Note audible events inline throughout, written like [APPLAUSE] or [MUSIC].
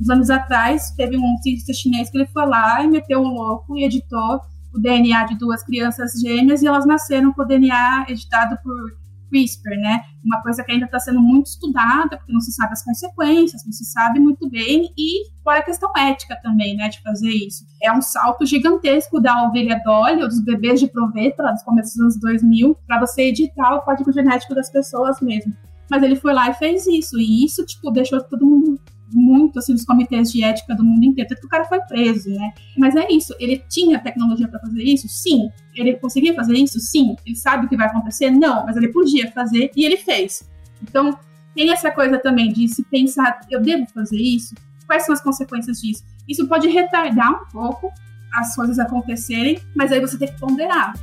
uns anos atrás, teve um cientista chinês que ele foi lá e meteu um louco e editou o DNA de duas crianças gêmeas e elas nasceram com o DNA editado por CRISPR, né? Uma coisa que ainda está sendo muito estudada, porque não se sabe as consequências, não se sabe muito bem, e fora a questão ética também, né, de fazer isso. É um salto gigantesco da ovelha Dolly, ou dos bebês de proveta, lá dos começos dos anos 2000, para você editar o código genético das pessoas mesmo. Mas ele foi lá e fez isso, e isso, tipo, deixou todo mundo muito assim nos comitês de ética do mundo inteiro, tanto que o cara foi preso, né? Mas é isso, ele tinha tecnologia para fazer isso? Sim. Ele conseguia fazer isso? Sim. Ele sabe o que vai acontecer? Não, mas ele podia fazer e ele fez. Então, tem essa coisa também de se pensar, eu devo fazer isso? Quais são as consequências disso? Isso pode retardar um pouco as coisas acontecerem, mas aí você tem que ponderar.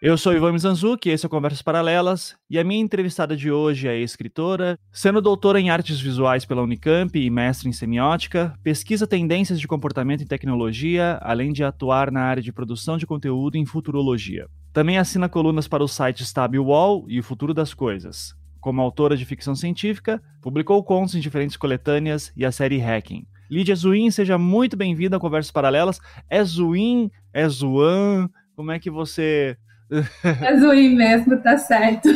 Eu sou Ivan Mizanzuki, esse é o Conversas Paralelas, e a minha entrevistada de hoje é escritora, sendo doutora em artes visuais pela Unicamp e mestre em semiótica, pesquisa tendências de comportamento em tecnologia, além de atuar na área de produção de conteúdo em futurologia. Também assina colunas para o site Stable Wall e o Futuro das Coisas. Como autora de ficção científica, publicou contos em diferentes coletâneas e a série Hacking. Lídia Zuin, seja muito bem-vinda a Conversas Paralelas. É Zuin? É Zuan? Como é que você Zuim mesmo, tá certo.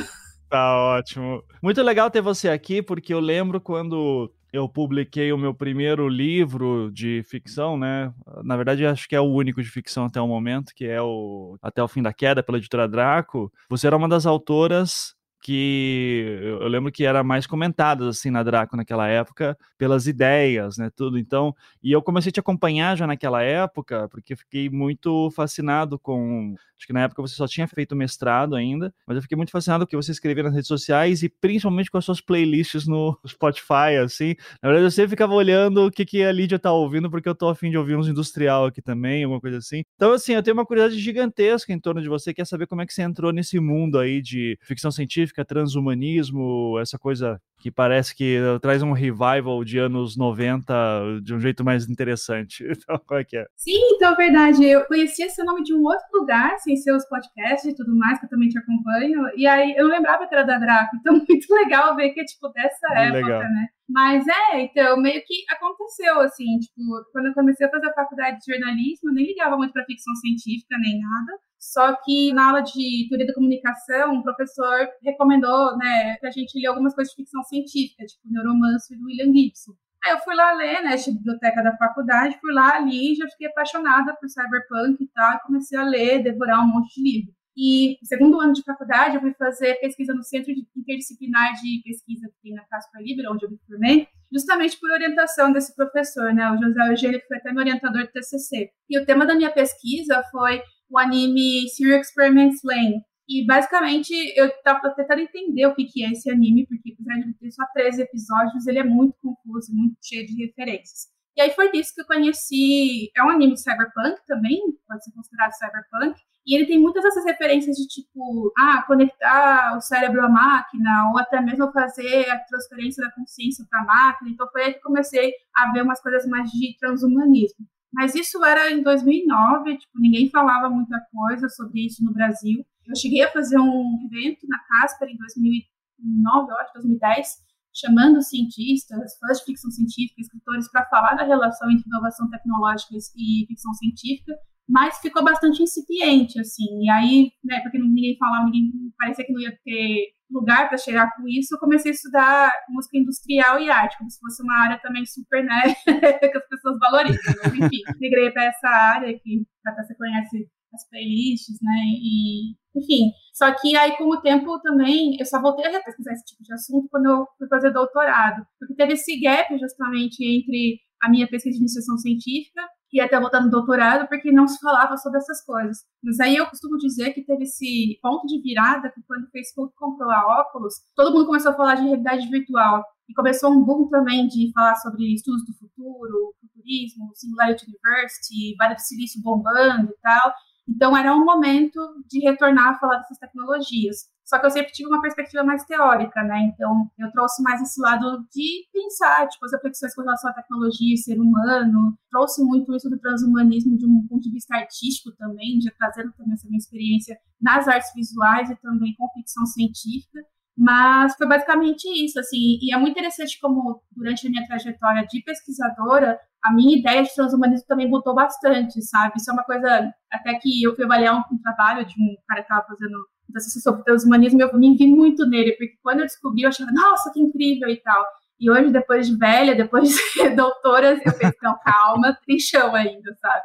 Tá ótimo. Muito legal ter você aqui, porque eu lembro quando eu publiquei o meu primeiro livro de ficção, né? Na verdade, acho que é o único de ficção até o momento, que é o Até o Fim da Queda, pela editora Draco. Você era uma das autoras que eu lembro que era mais comentadas assim na Draco naquela época pelas ideias, né, tudo. Então, e eu comecei a te acompanhar já naquela época, porque fiquei muito fascinado com, acho que na época você só tinha feito mestrado ainda, mas eu fiquei muito fascinado com o que você escrevia nas redes sociais e principalmente com as suas playlists no [LAUGHS] Spotify, assim. Na verdade, eu sempre ficava olhando o que que a Lídia tá ouvindo, porque eu tô afim de ouvir uns industrial aqui também, alguma coisa assim. Então, assim, eu tenho uma curiosidade gigantesca em torno de você, quer saber como é que você entrou nesse mundo aí de ficção científica científica, transhumanismo, essa coisa que parece que traz um revival de anos 90 de um jeito mais interessante. [LAUGHS] Então, qual é que é? Sim, então é verdade. Eu conheci esse nome de um outro lugar, sem ser os podcasts e tudo mais, que eu também te acompanho. E aí eu não lembrava que era da Draco. Então, [LAUGHS] muito legal ver que é tipo dessa época, legal. né? Mas é, então, meio que aconteceu, assim, tipo, quando eu comecei a fazer a faculdade de jornalismo, eu nem ligava muito para ficção científica nem nada. Só que na aula de teoria da comunicação, um professor recomendou, né, pra gente ler algumas coisas de ficção científica, tipo Neuromancer do William Gibson. Aí eu fui lá ler, né, esta biblioteca da faculdade, fui lá ali, já fiquei apaixonada por cyberpunk e tal, e comecei a ler, devorar um monte de livro. E segundo ano de faculdade, eu fui fazer pesquisa no Centro Interdisciplinar de Pesquisa aqui na Casper Libre, onde eu me formei, justamente por orientação desse professor, né, o José Eugênio, que foi até meu orientador do TCC. E o tema da minha pesquisa foi o anime Serial Experiments Lane. E basicamente eu estava tentando entender o que, que é esse anime, porque apesar de ter só 13 episódios, ele é muito confuso, muito cheio de referências. E aí foi disso que eu conheci. É um anime cyberpunk também, pode ser considerado cyberpunk. E ele tem muitas dessas referências de tipo, ah, conectar o cérebro à máquina, ou até mesmo fazer a transferência da consciência para a máquina. Então foi aí que comecei a ver umas coisas mais de transhumanismo. Mas isso era em 2009, tipo, ninguém falava muita coisa sobre isso no Brasil. Eu cheguei a fazer um evento na Casper em 2009, eu acho, 2010, chamando cientistas, fãs de ficção científica, escritores, para falar da relação entre inovação tecnológica e ficção científica, mas ficou bastante incipiente, assim. E aí, né, porque ninguém falava, ninguém parecia que não ia ter lugar para chegar com isso, eu comecei a estudar música industrial e arte, como se fosse uma área também super, né, [LAUGHS] que as pessoas valorizam. Mas, enfim, migrei para essa área que até você conhece as playlists, né, e enfim. Só que aí, com o tempo também, eu só voltei a pesquisar esse tipo de assunto quando eu fui fazer doutorado, porque teve esse gap justamente entre a minha pesquisa de iniciação científica e até voltar no doutorado, porque não se falava sobre essas coisas. Mas aí eu costumo dizer que teve esse ponto de virada que quando o Facebook comprou a Oculus, todo mundo começou a falar de realidade virtual. E começou um boom também de falar sobre estudos do futuro, futurismo, Singularity University, Vale do Silício bombando e tal. Então era um momento de retornar a falar dessas tecnologias. Só que eu sempre tive uma perspectiva mais teórica, né? Então, eu trouxe mais esse lado de pensar, tipo, as reflexões com relação à tecnologia ser humano. Trouxe muito isso do transhumanismo de um ponto de vista artístico também, já trazendo também essa minha experiência nas artes visuais e também com ficção científica. Mas foi basicamente isso, assim, e é muito interessante como durante a minha trajetória de pesquisadora, a minha ideia de transhumanismo também mudou bastante, sabe? Isso é uma coisa, até que eu fui avaliar um, um trabalho de um cara que estava fazendo sobre transhumanismo, eu me vi muito nele, porque quando eu descobri, eu achava, nossa, que incrível e tal. E hoje, depois de velha, depois de [LAUGHS] doutora, eu pensei, não, calma, tem chão ainda, sabe?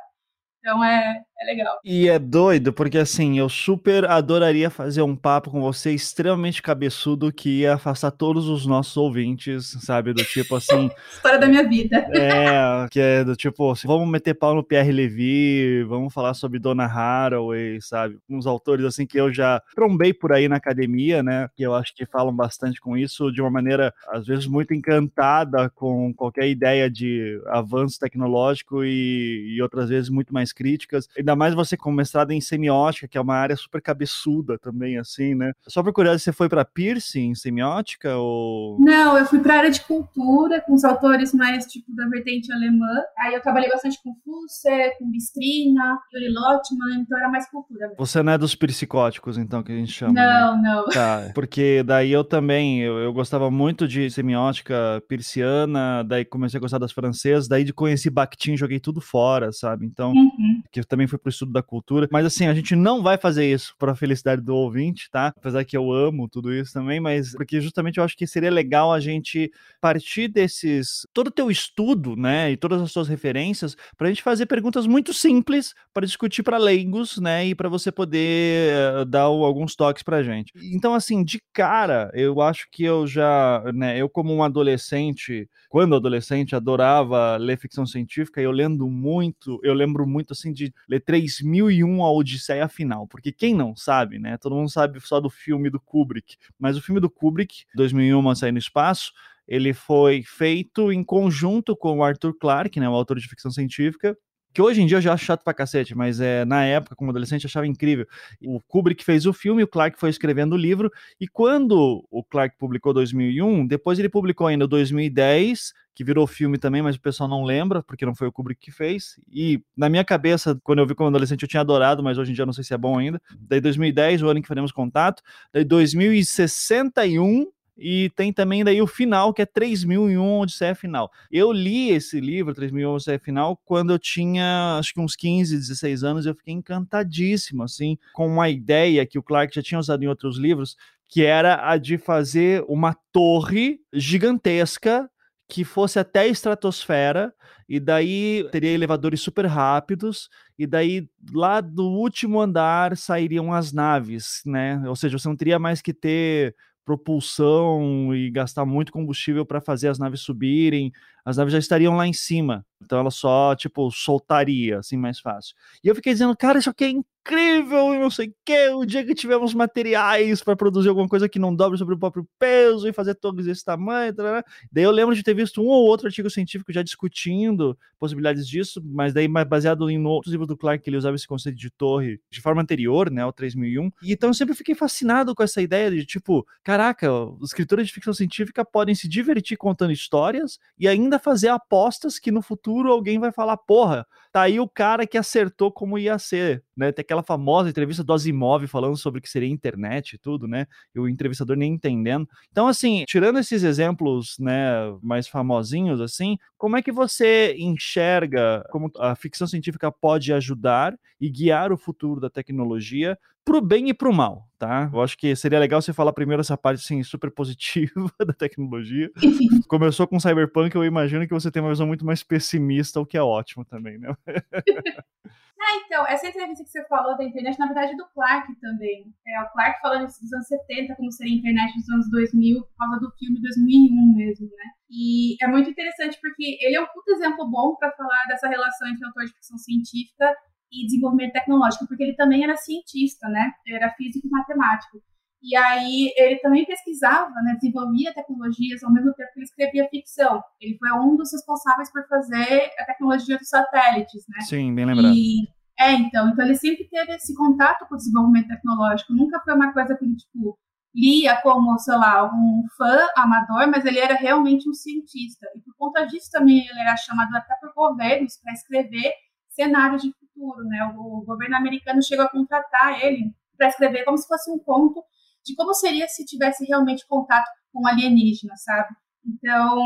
Então é, é legal. E é doido, porque assim, eu super adoraria fazer um papo com você extremamente cabeçudo que ia afastar todos os nossos ouvintes, sabe? Do tipo assim. [LAUGHS] História da minha vida. É, que é do tipo, assim, vamos meter pau no Pierre Levy, vamos falar sobre Donna Haraway, sabe? Uns autores assim que eu já trombei por aí na academia, né? Que eu acho que falam bastante com isso de uma maneira, às vezes, muito encantada com qualquer ideia de avanço tecnológico e, e outras vezes muito mais críticas. Ainda mais você com mestrado em semiótica, que é uma área super cabeçuda também, assim, né? Só por curiosidade, você foi para piercing, semiótica ou... Não, eu fui para área de cultura, com os autores mais, tipo, da vertente alemã. Aí eu trabalhei bastante com Fusser, com Bistrina, Yuri Lotman, então era mais cultura. Mesmo. Você não é dos psicóticos, então, que a gente chama, Não, né? não. Tá, porque daí eu também, eu, eu gostava muito de semiótica persiana, daí comecei a gostar das francesas, daí de conhecer Bakhtin, joguei tudo fora, sabe? Então, uhum. que também foi pro estudo da cultura. Mas assim, a gente não vai fazer isso para a felicidade do ouvinte, tá? Apesar que eu amo tudo isso também, mas porque justamente eu acho que seria legal a gente partir desses todo o teu estudo, né, e todas as suas referências para a gente fazer perguntas muito simples para discutir para leigos, né, e para você poder uh, dar alguns toques para gente. Então assim, de cara, eu acho que eu já, né, eu como um adolescente, quando adolescente, adorava ler ficção científica, e eu lendo muito, eu lembro muito assim de ler 3001 A Odisseia Final, porque quem não sabe, né? Todo mundo sabe só do filme do Kubrick, mas o filme do Kubrick, 2001 Sair no Espaço, ele foi feito em conjunto com o Arthur Clarke, né, o autor de ficção científica, que hoje em dia eu já acho chato pra cacete, mas é, na época, como adolescente, eu achava incrível. O Kubrick fez o filme, o Clark foi escrevendo o livro, e quando o Clark publicou 2001, depois ele publicou ainda 2010, que virou filme também, mas o pessoal não lembra, porque não foi o Kubrick que fez. E na minha cabeça, quando eu vi como adolescente, eu tinha adorado, mas hoje em dia não sei se é bom ainda. Daí 2010, o ano em que faremos contato. Daí 2061, e tem também daí o final, que é 3001 Odisseia Final. Eu li esse livro, 3001 Odisseia Final, quando eu tinha acho que uns 15, 16 anos, eu fiquei encantadíssimo, assim, com uma ideia que o Clark já tinha usado em outros livros, que era a de fazer uma torre gigantesca que fosse até a estratosfera, e daí teria elevadores super rápidos, e daí lá do último andar sairiam as naves, né? Ou seja, você não teria mais que ter propulsão e gastar muito combustível para fazer as naves subirem, as naves já estariam lá em cima. Então ela só, tipo, soltaria, assim, mais fácil. E eu fiquei dizendo, cara, isso aqui é incrível e não sei o que. O dia que tivermos materiais para produzir alguma coisa que não dobre sobre o próprio peso e fazer torres desse tamanho. Tarará. Daí eu lembro de ter visto um ou outro artigo científico já discutindo possibilidades disso, mas daí baseado em outros livros do Clark que ele usava esse conceito de torre de forma anterior, né, ao 3001. E então eu sempre fiquei fascinado com essa ideia de tipo, caraca, os escritores de ficção científica podem se divertir contando histórias e ainda fazer apostas que no futuro alguém vai falar, porra, tá aí o cara que acertou como ia ser, né? Tem aquela famosa entrevista do Asimov falando sobre o que seria internet e tudo, né? E o entrevistador nem entendendo. Então, assim, tirando esses exemplos, né, mais famosinhos, assim, como é que você enxerga como a ficção científica pode ajudar e guiar o futuro da tecnologia pro bem e pro mal, tá? Eu acho que seria legal você falar primeiro essa parte assim super positiva [LAUGHS] da tecnologia. [LAUGHS] Começou com Cyberpunk, eu imagino que você tem uma visão muito mais pessimista, o que é ótimo também, né? [LAUGHS] Ah, então, essa entrevista que você falou da internet, na verdade, é do Clark também. É o Clark falando isso dos anos 70, como seria a internet dos anos 2000, por causa do filme 2001 mesmo, né? E é muito interessante porque ele é um puto exemplo bom para falar dessa relação entre autor de ficção científica e desenvolvimento tecnológico, porque ele também era cientista, né? Ele era físico e matemático. E aí ele também pesquisava, né, desenvolvia tecnologias ao mesmo tempo que ele escrevia ficção. Ele foi um dos responsáveis por fazer a tecnologia dos satélites, né? Sim, bem lembrado. E, é, então, então ele sempre teve esse contato com o desenvolvimento tecnológico. Nunca foi uma coisa que ele, tipo, lia como, sei lá, um fã amador, mas ele era realmente um cientista. E por conta disso também ele era chamado até por governos para escrever cenários de futuro, né? O, governo americano chegou a contratar ele para escrever como se fosse um conto de como seria se tivesse realmente contato com alienígena, sabe? Então,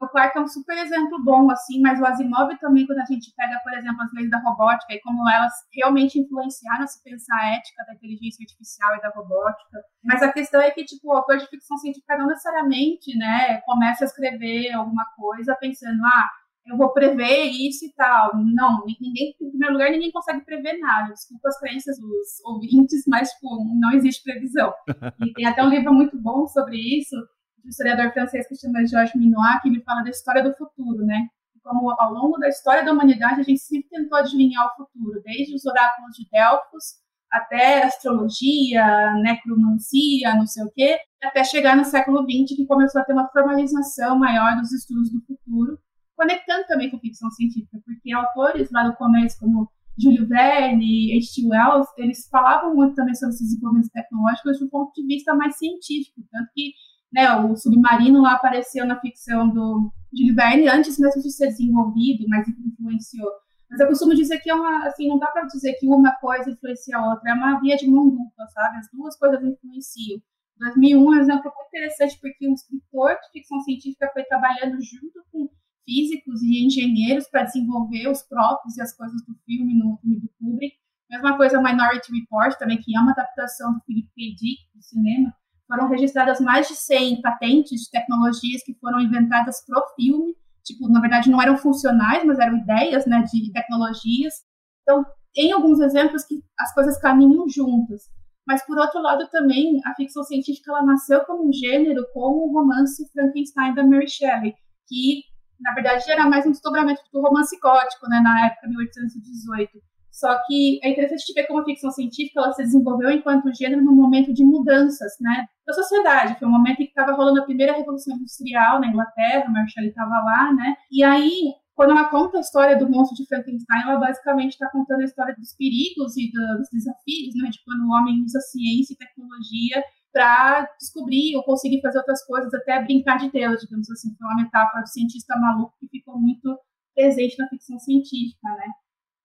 o Clark é um super exemplo bom, assim, mas o Asimov também, quando a gente pega, por exemplo, as leis da robótica e como elas realmente influenciaram se pensar a ética da inteligência artificial e da robótica. Mas a questão é que, tipo, o autor de ficção científica não necessariamente, né, começa a escrever alguma coisa pensando, ah, eu vou prever isso e tal. Não, ninguém, em primeiro lugar, ninguém consegue prever nada. Desculpa as crenças dos ouvintes, mas, tipo, não existe previsão. E tem até um livro muito bom sobre isso, um historiador francês que chama Georges Minois, que ele fala da história do futuro, né? Como ao longo da história da humanidade a gente sempre tentou adivinhar o futuro, desde os oráculos de Delfos até astrologia, necromancia, não sei o quê, até chegar no século XX que começou a ter uma formalização maior dos estudos do futuro, conectando também com ficção científica, porque autores lá no começo, como Júlio Verne, H.G. Wells, eles falavam muito também sobre esses desenvolvimentos tecnológicos de um ponto de vista mais científico, tanto que né, o submarino lá apareceu na ficção do Júlio Verne antes mesmo de ser desenvolvido, mas influenciou. Mas eu costumo dizer que é uma, assim, não dá para dizer que uma coisa influencia a outra, é uma via de mão dupla, sabe? As duas coisas influenciam. 2001 é um exemplo muito interessante porque um escritor de ficção científica foi trabalhando junto com físicos e engenheiros para desenvolver os próprios e as coisas do filme no filme do Kubrick. Mesma coisa Minority Report também, que é uma adaptação do Philip K. Dick do cinema foram registradas mais de 100 patentes de tecnologias que foram inventadas pro filme. Tipo, na verdade, não eram funcionais, mas eram ideias né, de tecnologias. Então, tem alguns exemplos que as coisas caminham juntas. Mas, por outro lado, também, a ficção científica ela nasceu como um gênero com o romance Frankenstein da Mary Shelley, que, na verdade, era mais um desdobramento do romance gótico, né, na época, 1818. Só que é interessante ver como a ficção científica ela se desenvolveu enquanto gênero num momento de mudanças, né, da sociedade. Foi um momento em que estava rolando a primeira revolução industrial na Inglaterra, Marshall estava lá, né, e aí quando ela conta a história do monstro de Frankenstein, ela basicamente está contando a história dos perigos e dos desafios, né, de quando o homem usa ciência e tecnologia para descobrir ou conseguir fazer outras coisas, até brincar de Deus, digamos assim. Foi uma metáfora do cientista maluco que ficou muito presente na ficção científica, né?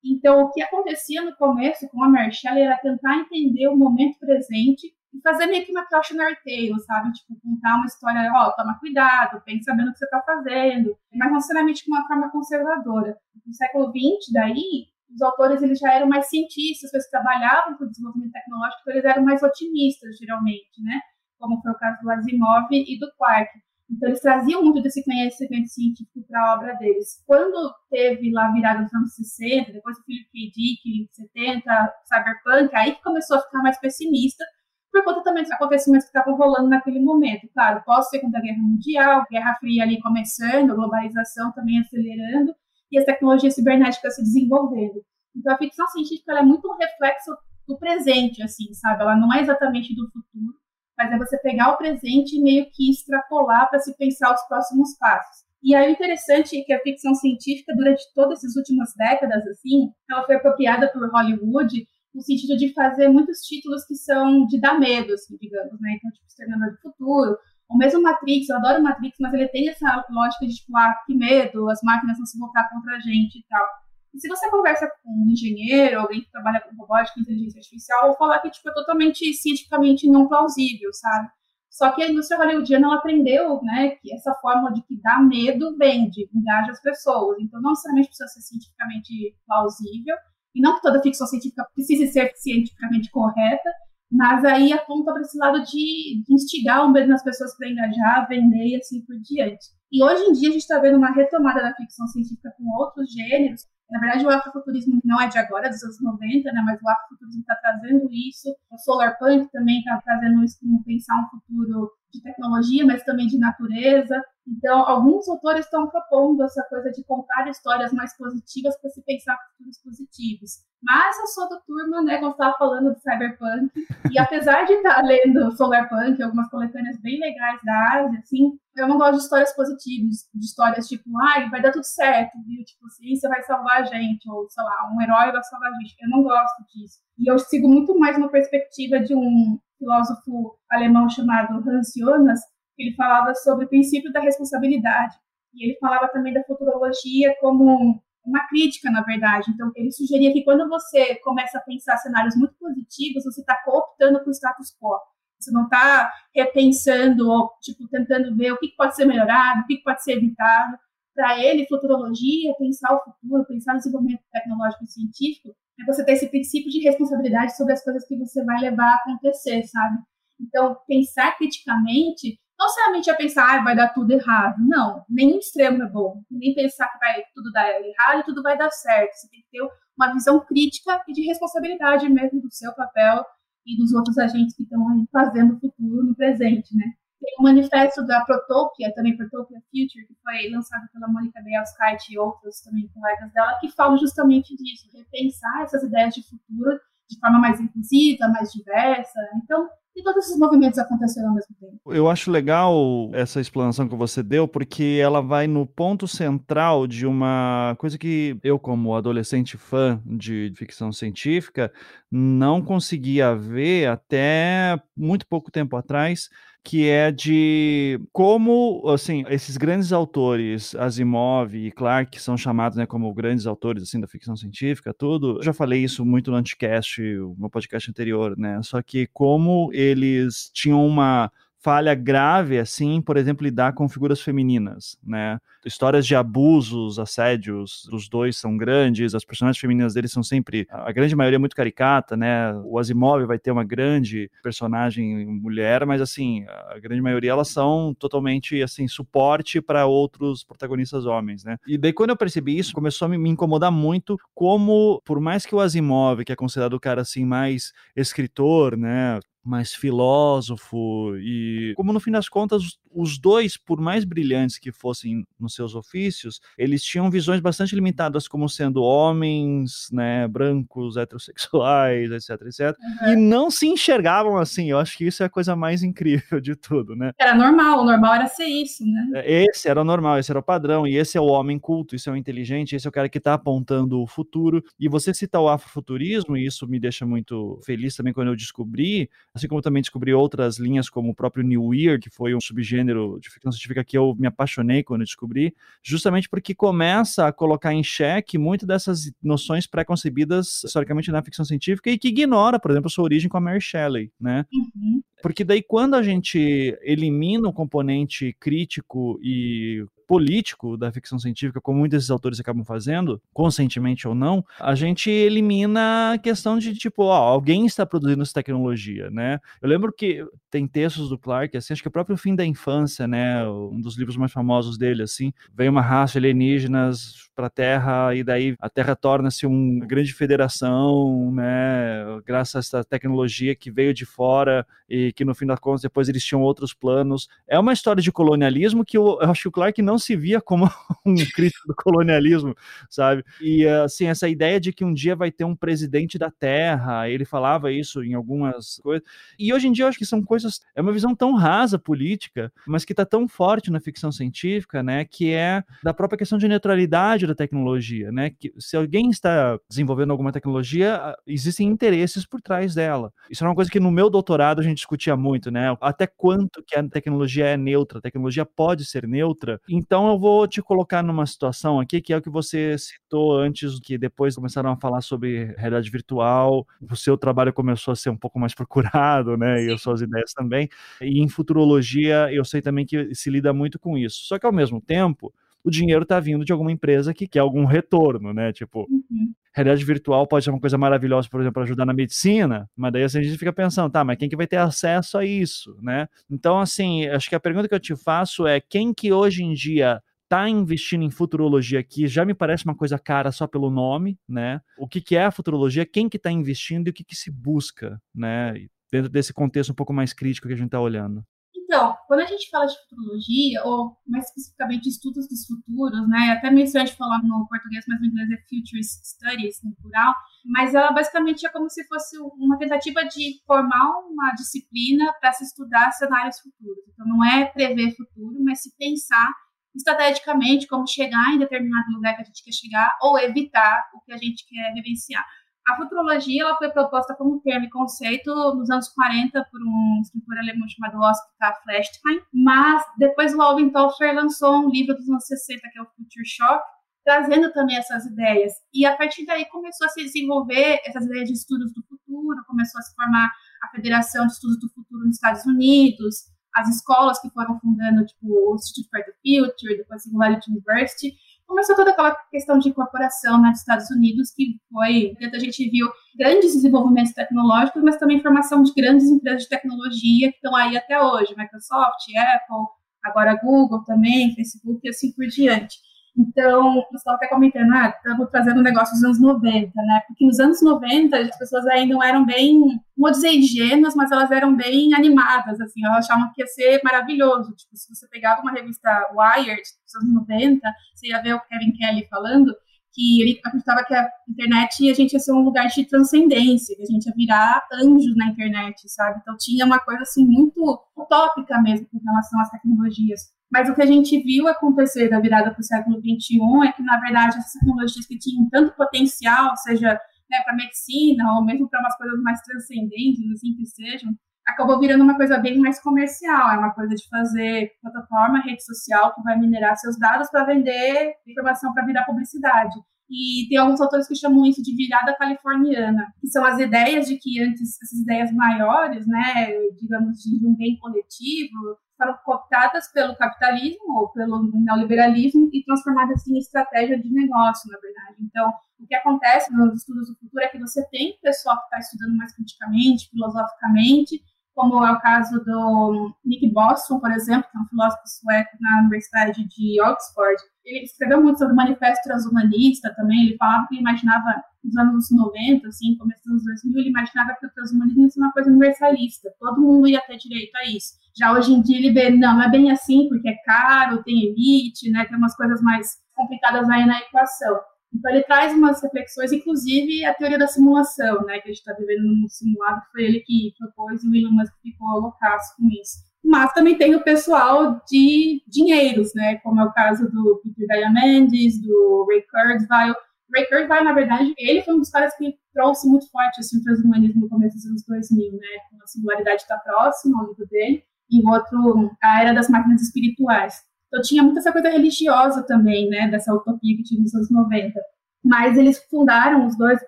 Então, o que acontecia no começo com a Marshall era tentar entender o momento presente e fazer meio que uma cautionary tale, sabe? Tipo, contar uma história, ó, oh, toma cuidado, pensa sabendo o que você está fazendo, mas não necessariamente com uma forma conservadora. No século XX, daí, os autores eles já eram mais cientistas, eles trabalhavam com o desenvolvimento tecnológico, eles eram mais otimistas, geralmente, né? Como foi o caso do Asimov e do Quark. Então, eles traziam muito desse conhecimento científico para a obra deles. Quando teve lá virada nos anos 60, depois o Philip K. Dick, 70, Cyberpunk, aí que começou a ficar mais pessimista, por conta também dos acontecimentos que estavam rolando naquele momento. Claro, pós-segunda guerra mundial, Guerra Fria ali começando, globalização também acelerando, e as tecnologias cibernéticas se desenvolvendo. Então, a ficção científica é muito um reflexo do presente, assim, sabe? Ela não é exatamente do futuro, mas é você pegar o presente e meio que extrapolar para se pensar os próximos passos. E aí o interessante é que a ficção científica, durante todas essas últimas décadas, assim, ela foi apropriada por Hollywood no sentido de fazer muitos títulos que são de dar medo, assim, digamos, né? Então, tipo, Exterminador do Futuro, ou mesmo Matrix, eu adoro Matrix, mas ele tem essa lógica de, tipo, ah, que medo, as máquinas vão se voltar contra a gente e tal. E se você conversa com um engenheiro, alguém que trabalha com robótica, inteligência artificial, vou falar que tipo, é totalmente cientificamente não plausível, sabe? Só que a indústria hollywoodiana ela aprendeu né, que essa fórmula de que dá medo vende, engaja as pessoas. Então, não necessariamente precisa ser cientificamente plausível, e não que toda ficção científica precise ser cientificamente correta, mas aí aponta para esse lado de, instigar o medo nas pessoas para engajar, vender e assim por diante. E hoje em dia a gente está vendo uma retomada da ficção científica com outros gêneros, na verdade, o afrofuturismo não é de agora, dos anos 90, né, mas o afrofuturismo está trazendo isso. O solarpunk também está trazendo isso como pensar um futuro de tecnologia, mas também de natureza. Então, alguns autores estão propondo essa coisa de contar histórias mais positivas para se pensar futuros positivos. Mas eu sou da turma, né, como estava falando de cyberpunk, e [LAUGHS] apesar de estar tá lendo solarpunk, algumas coletâneas bem legais da Ásia, assim, eu não gosto de histórias positivas, de histórias tipo, ai, vai dar tudo certo, viu? Tipo, ciência vai salvar a gente, ou sei lá, um herói vai salvar a gente. Eu não gosto disso. E eu sigo muito mais uma perspectiva de um filósofo alemão chamado Hans Jonas, ele falava sobre o princípio da responsabilidade. E ele falava também da futurologia como uma crítica, na verdade. Então, ele sugeria que quando você começa a pensar cenários muito positivos, você está cooptando com o status quo. Você não está repensando ou, tipo, tentando ver o que pode ser melhorado, o que pode ser evitado. Para ele, futurologia, pensar o futuro, pensar no desenvolvimento tecnológico e científico, é você ter esse princípio de responsabilidade sobre as coisas que você vai levar a acontecer, sabe? Então, pensar criticamente não somente a pensar, ah, vai dar tudo errado. Não, nenhum extremo é bom. Nem pensar que vai tudo dar errado e tudo vai dar certo. Você tem que ter uma visão crítica e de responsabilidade mesmo do seu papel e dos outros agentes que estão fazendo o futuro no presente, né? Tem um manifesto da Protopia, também Protopia Future, que foi lançado pela Mônica Bielskite e outros também colegas dela, que falam justamente disso, repensar essas ideias de futuro de forma mais inclusiva, mais diversa. Então, e todos esses movimentos aconteceram ao mesmo tempo. Eu acho legal essa explanação que você deu, porque ela vai no ponto central de uma coisa que eu, como adolescente fã de ficção científica, não conseguia ver até muito pouco tempo atrás, que é de como, assim, esses grandes autores, Asimov e Clarke, que são chamados, né, como grandes autores, assim, da ficção científica, tudo, eu já falei isso muito no Anticast, o meu podcast anterior, né, só que como eles tinham uma falha grave, assim, por exemplo, lidar com figuras femininas, né? Histórias de abusos, assédios dos dois são grandes, as personagens femininas deles são sempre, a grande maioria é muito caricata, né? O Asimov vai ter uma grande personagem mulher, mas assim, a grande maioria elas são totalmente assim suporte para outros protagonistas homens, né? E daí quando eu percebi isso, começou a me incomodar muito como, por mais que o Asimov, que é considerado o cara assim mais escritor, né, mais filósofo e como no fim das contas os dois, por mais brilhantes que fossem nos seus ofícios, eles tinham visões bastante limitadas como sendo homens, né, brancos, [LAUGHS] heterossexuais, etc, etc, uhum. e não se enxergavam assim. Eu acho que isso é a coisa mais incrível de tudo, né? Era normal, o normal era ser isso, né? É, esse era o normal, esse era o padrão, e esse é o homem culto, esse é o inteligente, esse é o cara que está apontando o futuro. E você cita o afrofuturismo, e isso me deixa muito feliz também quando eu descobri assim como também descobri outras linhas, como o próprio New Weird, que foi um subgênero de ficção científica que eu me apaixonei quando eu descobri, justamente porque começa a colocar em xeque muito dessas noções pré-concebidas historicamente na ficção científica e que ignora, por exemplo, sua origem com a Mary Shelley, né? Uhum. Porque daí quando a gente elimina o componente crítico e político da ficção científica, como muitos desses autores acabam fazendo, conscientemente ou não, a gente elimina a questão de, tipo, ó, alguém está produzindo essa tecnologia, né? Eu lembro que tem textos do Clark, assim, acho que é o próprio Fim da Infância, né, um dos livros mais famosos dele, assim, vem uma raça alienígenas para a Terra e daí a Terra torna-se uma grande federação, né, graças a essa tecnologia que veio de fora e que no fim das contas depois eles tinham outros planos. É uma história de colonialismo que eu, eu acho que o Clark não se via como [LAUGHS] um crítico do colonialismo, sabe? E assim, essa ideia de que um dia vai ter um presidente da Terra, ele falava isso em algumas coisas. E hoje em dia eu acho que são coisas, é uma visão tão rasa política, mas que está tão forte na ficção científica, né, que é da própria questão de neutralidade da tecnologia, né? Que se alguém está desenvolvendo alguma tecnologia, existem interesses por trás dela. Isso é uma coisa que no meu doutorado a gente discutia muito, né? Até quanto que a tecnologia é neutra, a tecnologia pode ser neutra. Então eu vou te colocar numa situação aqui que é o que você citou antes, que depois começaram a falar sobre realidade virtual, o seu trabalho começou a ser um pouco mais [LAUGHS] procurado, né? E as suas ideias também. E em futurologia eu sei também que se lida muito com isso. Só que ao mesmo tempo, o dinheiro está vindo de alguma empresa que quer algum retorno, né? Tipo, uhum. realidade virtual pode ser uma coisa maravilhosa, por exemplo, para ajudar na medicina, mas daí assim, a gente fica pensando, tá, mas quem que vai ter acesso a isso, né? Então, assim, acho que a pergunta que eu te faço é quem que hoje em dia está investindo em futurologia aqui já me parece uma coisa cara só pelo nome, né? O que, que é a futurologia, quem que está investindo e o que, que se busca, né? Dentro desse contexto um pouco mais crítico que a gente está olhando. Então, quando a gente fala de futurologia, ou mais especificamente estudos dos futuros, né, até meio estranho de falar no português, mas no inglês é Futurist Studies, no plural, mas ela basicamente é como se fosse uma tentativa de formar uma disciplina para se estudar cenários futuros. Então, não é prever futuro, mas se pensar estrategicamente como chegar em determinado lugar que a gente quer chegar ou evitar o que a gente quer vivenciar. A futurologia ela foi proposta como termo e conceito nos anos 40 por um escritor alemão chamado Oscar Flechtheim, mas depois o Alvin Toffler lançou um livro dos anos 60 que é o Future Shock, trazendo também essas ideias. E a partir daí começou a se desenvolver essas ideias de estudos do futuro, começou a se formar a Federação de Estudos do Futuro nos Estados Unidos, as escolas que foram fundando, tipo, o Institute for the Future, depois a Singularity University, começou toda aquela questão de incorporação né, dos Estados Unidos, que foi, a gente viu grandes desenvolvimentos tecnológicos, mas também formação de grandes empresas de tecnologia que estão aí até hoje, Microsoft, Apple, agora Google também, Facebook e assim por diante. Então, você estava até comentando, ah, estamos trazendo um negócio dos anos 90, né? Porque nos anos 90 as pessoas ainda não eram bem, não vou dizer ingênuas, mas elas eram bem animadas, assim, elas achavam que ia ser maravilhoso. Tipo, se você pegava uma revista Wired dos anos 90, você ia ver o Kevin Kelly falando que ele acreditava que a internet a gente ia ser um lugar de transcendência, que a gente ia virar anjos na internet, sabe? Então tinha uma coisa assim muito utópica mesmo com relação às tecnologias. Mas o que a gente viu acontecer da virada para o século XXI é que, na verdade, essas tecnologias que tinham tanto potencial, seja né, para medicina ou mesmo para umas coisas mais transcendentes, assim que sejam, acabou virando uma coisa bem mais comercial. É uma coisa de fazer plataforma, rede social que vai minerar seus dados para vender informação para virar publicidade. E tem alguns autores que chamam isso de virada californiana, que são as ideias de que antes essas ideias maiores, né, digamos de um bem coletivo, foram cooptadas pelo capitalismo ou pelo neoliberalismo e transformadas em estratégia de negócio, na verdade. Então, o que acontece nos estudos do futuro é que você tem pessoal que está estudando mais criticamente, filosoficamente, como é o caso do Nick Bostrom, por exemplo, que é um filósofo sueco na Universidade de Oxford. Ele escreveu muito sobre o Manifesto Transhumanista também, ele falava que ele imaginava, nos anos 90, assim, começo dos anos 2000, ele imaginava que o transhumanismo ia ser uma coisa universalista, todo mundo ia ter direito a isso. Já hoje em dia ele vê, não, não é bem assim, porque é caro, tem elite, né, tem umas coisas mais complicadas aí na equação. Então ele traz umas reflexões, inclusive a teoria da simulação, né, que a gente está vivendo num simulado, foi ele que propôs e o Elon Musk ficou loucaço com isso. Mas também tem o pessoal de dinheiros, né, como é o caso do Peter Diamandis, do Ray Kurzweil. Ray Kurzweil, na verdade, ele foi um dos caras que trouxe muito forte assim, o transhumanismo no começo dos anos 2000, né, com a singularidade está próxima ao livro dele, e o outro, a era das máquinas espirituais. Então tinha muita essa coisa religiosa também, né, dessa utopia que tinha nos anos 90. Mas eles fundaram, os dois,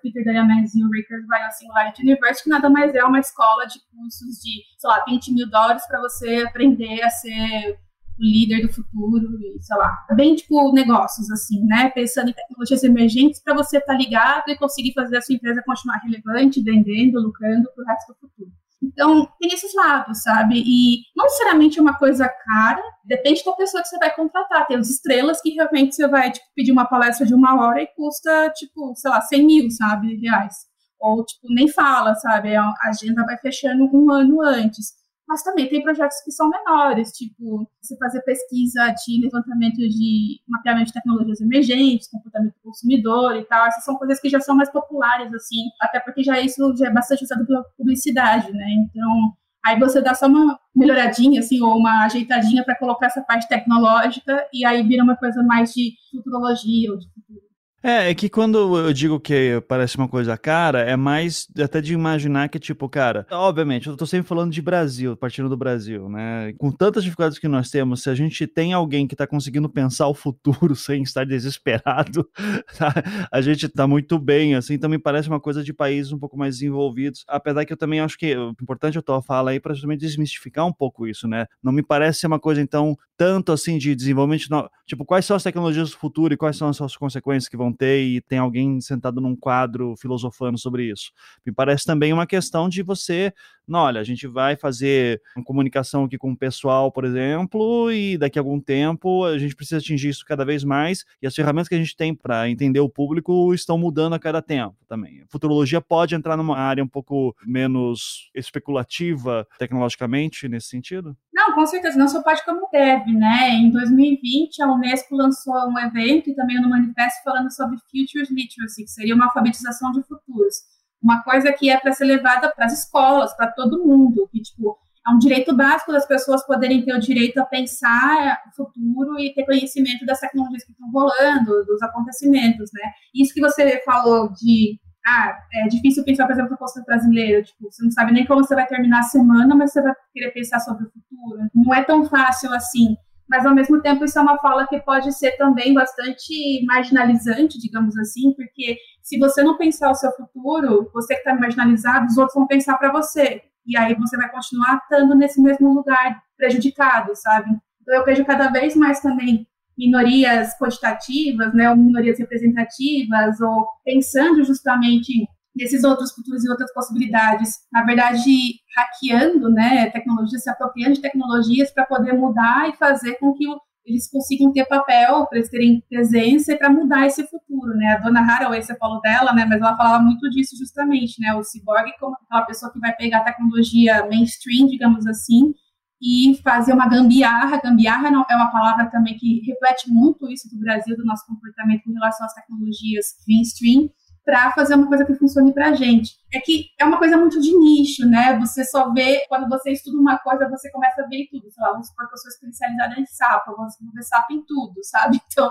Peter Diamandis e o Rickard Bio Singularity University, que nada mais é uma escola de cursos de, sei lá, 20 mil dólares para você aprender a ser o líder do futuro e, sei lá, bem tipo negócios, assim, né? Pensando em tecnologias emergentes para você estar tá ligado e conseguir fazer a sua empresa continuar relevante, vendendo, lucrando para o resto do futuro. Então, tem esses lados, sabe? E não necessariamente é uma coisa cara, depende da pessoa que você vai contratar. Tem as estrelas que realmente você vai tipo, pedir uma palestra de uma hora e custa, tipo, sei lá, 100 mil, sabe, reais. Ou, tipo, nem fala, sabe? A agenda vai fechando um ano antes mas também tem projetos que são menores, tipo você fazer pesquisa de levantamento de mapeamento de tecnologias emergentes, comportamento do consumidor e tal. Essas são coisas que já são mais populares, assim, até porque já isso já é bastante usado pela publicidade, né? Então, aí você dá só uma melhoradinha, assim, ou uma ajeitadinha para colocar essa parte tecnológica e aí vira uma coisa mais de futurologia ou de futuro. É, é que quando eu digo que parece uma coisa cara, é mais até de imaginar que, tipo, cara, obviamente, eu tô sempre falando de Brasil, partindo do Brasil, né? Com tantas dificuldades que nós temos, se a gente tem alguém que tá conseguindo pensar o futuro [LAUGHS] sem estar desesperado, [LAUGHS] tá? a gente tá muito bem, assim, então me parece uma coisa de países um pouco mais desenvolvidos, apesar que eu também acho que o importante eu tô falar aí para justamente desmistificar um pouco isso, né? Não me parece ser uma coisa, então, tanto assim de desenvolvimento, tipo, quais são as tecnologias do futuro e quais são as suas consequências que vão ter e tem alguém sentado num quadro filosofando sobre isso. Me parece também uma questão de você, não, olha, a gente vai fazer uma comunicação aqui com o pessoal, por exemplo, e daqui a algum tempo a gente precisa atingir isso cada vez mais e as ferramentas que a gente tem para entender o público estão mudando a cada tempo também. A futurologia pode entrar numa área um pouco menos especulativa tecnologicamente nesse sentido? Não, com certeza, não só pode como deve, né? Em 2020, a Unesco lançou um evento e também no manifesto falando sobre Futures Literacy, que seria uma alfabetização de futuros. Uma coisa que é para ser levada para as escolas, para todo mundo, que, tipo, é um direito básico das pessoas poderem ter o direito a pensar o futuro e ter conhecimento das tecnologias que estão rolando, dos acontecimentos, né? Isso que você falou de ah, é difícil pensar, por exemplo, no posto brasileiro, tipo, você não sabe nem como você vai terminar a semana, mas você vai querer pensar sobre o futuro. Não é tão fácil assim. Mas, ao mesmo tempo, isso é uma fala que pode ser também bastante marginalizante, digamos assim, porque se você não pensar o seu futuro, você que está marginalizado, os outros vão pensar para você. E aí você vai continuar estando nesse mesmo lugar prejudicado, sabe? Então eu vejo cada vez mais também minorias quantitativas, né, ou minorias representativas, ou pensando justamente nesses outros futuros e outras possibilidades, na verdade, hackeando, né, tecnologias, se apropriando de tecnologias para poder mudar e fazer com que eles consigam ter papel, para eles terem presença e para mudar esse futuro, né? A dona Haraway, você falou dela, né? Mas ela falava muito disso justamente, né? O cyborg como aquela pessoa que vai pegar a tecnologia mainstream, digamos assim, e fazer uma gambiarra. Gambiarra é uma palavra também que reflete muito isso do Brasil, do nosso comportamento em relação às tecnologias mainstream, para fazer uma coisa que funcione para a gente. É que é uma coisa muito de nicho, né? Você só vê, quando você estuda uma coisa, você começa a ver tudo. Sei lá, vamos supor que eu sou especializada em sapo, vamos ver sapo em tudo, sabe? [LAUGHS] Então,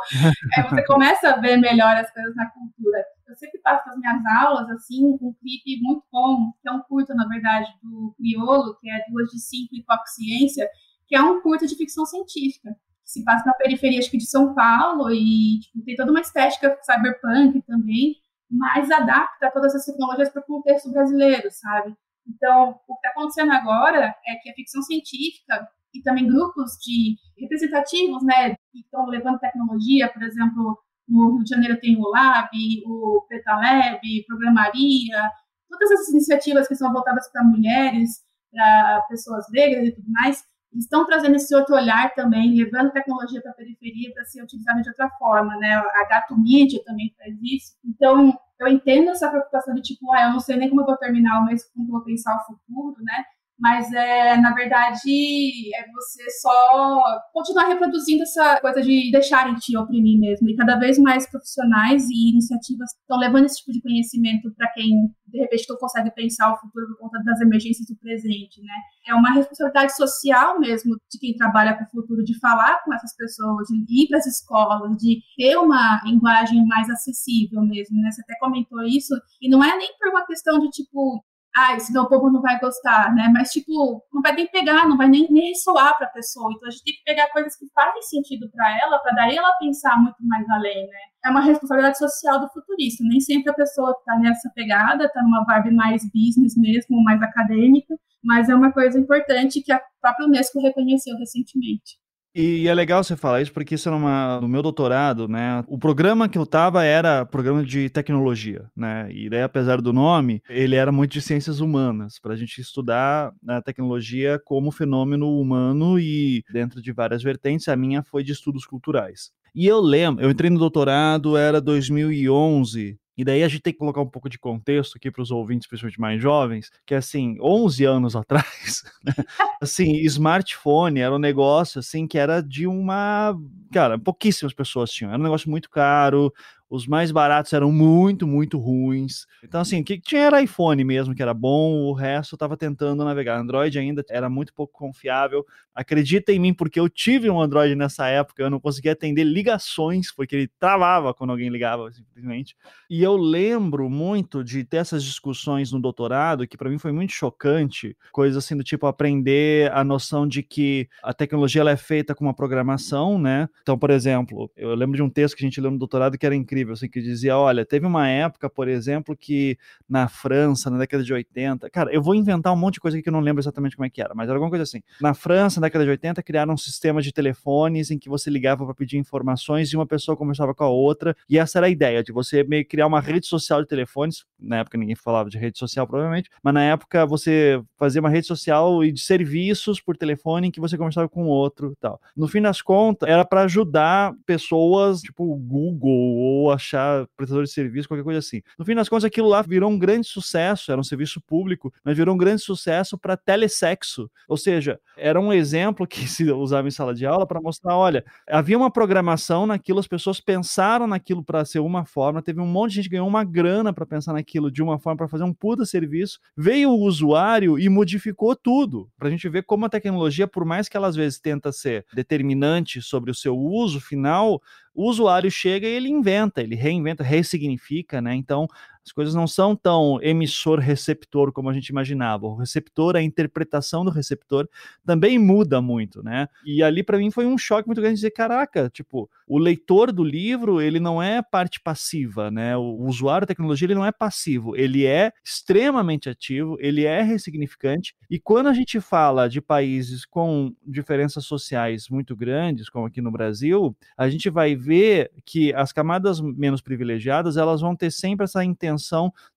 é, você [LAUGHS] começa a ver melhor as coisas na cultura. Eu sempre passo as minhas aulas, assim, com um clipe muito bom, que é um curto, na verdade, do Criolo, que é Duas de Cinco e Ciência, que é um curto de ficção científica se passa na periferia, acho que de São Paulo, e tipo, tem toda uma estética cyberpunk também, mas adapta todas as tecnologias para o contexto brasileiro, sabe? Então, o que está acontecendo agora é que a ficção científica e também grupos de representativos, né, que estão levando tecnologia, por exemplo, no Rio de Janeiro tem o Lab, o Petalab, Programaria, todas essas iniciativas que são voltadas para mulheres, para pessoas negras e tudo mais, estão trazendo esse outro olhar também, levando tecnologia para a periferia para ser utilizada de outra forma, né? A Gato Mídia também faz isso. Então, eu entendo essa preocupação de tipo, ah, eu não sei nem como eu vou terminar o mês, como eu vou pensar o futuro, né? mas é, na verdade, é você só continuar reproduzindo essa coisa de deixarem te oprimir mesmo. E cada vez mais profissionais e iniciativas estão levando esse tipo de conhecimento para quem, de repente, não consegue pensar o futuro por conta das emergências do presente, né? É uma responsabilidade social mesmo de quem trabalha com o futuro, de falar com essas pessoas, de ir para as escolas, de ter uma linguagem mais acessível mesmo, né? Você até comentou isso, e não é nem por uma questão de, tipo, ah, senão o povo não vai gostar, né? Mas, tipo, não vai nem pegar, não vai nem, nem ressoar para a pessoa. Então, a gente tem que pegar coisas que fazem sentido para ela, para daí ela pensar muito mais além, né? É uma responsabilidade social do futurista. Nem sempre a pessoa está nessa pegada, está numa vibe mais business mesmo, mais acadêmica, mas é uma coisa importante que a própria Unesco reconheceu recentemente. E é legal você falar isso, porque isso era uma, no meu doutorado, né? O programa que eu tava era programa de tecnologia, né? E daí, apesar do nome, ele era muito de ciências humanas, para a gente estudar a tecnologia como fenômeno humano e dentro de várias vertentes. A minha foi de estudos culturais. E eu lembro, eu entrei no doutorado, era 2011, e daí a gente tem que colocar um pouco de contexto aqui para os ouvintes, principalmente mais jovens, que assim, 11 anos [LAUGHS] atrás, né? assim, smartphone era um negócio assim que era de uma, cara, pouquíssimas pessoas tinham. Era um negócio muito caro, os mais baratos eram muito, muito ruins. Então, assim, o que tinha era iPhone mesmo, que era bom, o resto eu tava tentando navegar. Android ainda era muito pouco confiável. Acredita em mim, porque eu tive um Android nessa época, eu não conseguia atender ligações, porque ele travava quando alguém ligava, simplesmente. E eu lembro muito de ter essas discussões no doutorado, que para mim foi muito chocante, coisas assim do tipo aprender a noção de que a tecnologia ela é feita com uma programação, né? Então, por exemplo, eu lembro de um texto que a gente leu no doutorado que era incrível incrível, assim, que dizia, olha, teve uma época, por exemplo, que na França, na década de 80, cara, eu vou inventar um monte de coisa que eu não lembro exatamente como é que era, mas era alguma coisa assim. Na França, na década de 80, criaram um sistema de telefones em que você ligava para pedir informações e uma pessoa conversava com a outra, e essa era a ideia, de você meio criar uma rede social de telefones, na época ninguém falava de rede social, provavelmente, mas na época você fazia uma rede social e de serviços por telefone em que você conversava com o outro e tal. No fim das contas, era para ajudar pessoas, tipo Google ou achar prestador de serviço, qualquer coisa assim. No fim das contas, aquilo lá virou um grande sucesso, era um serviço público, mas virou um grande sucesso para telesexo. Ou seja, era um exemplo que se usava em sala de aula para mostrar, olha, havia uma programação naquilo, as pessoas pensaram naquilo para ser uma forma, teve um monte de gente que ganhou uma grana para pensar naquilo de uma forma para fazer um puta serviço, veio o usuário e modificou tudo, para a gente ver como a tecnologia, por mais que ela às vezes tenta ser determinante sobre o seu uso final, o usuário chega e ele inventa, ele reinventa, ressignifica, né? Então, As coisas não são tão emissor-receptor como a gente imaginava. O receptor, a interpretação do receptor também muda muito, né? E ali para mim foi um choque muito grande dizer, caraca, tipo, o leitor do livro, ele não é parte passiva, né? O usuário da tecnologia, ele não é passivo, ele é extremamente ativo, ele é ressignificante. E quando a gente fala de países com diferenças sociais muito grandes, como aqui no Brasil, a gente vai ver que as camadas menos privilegiadas, elas vão ter sempre essa intenção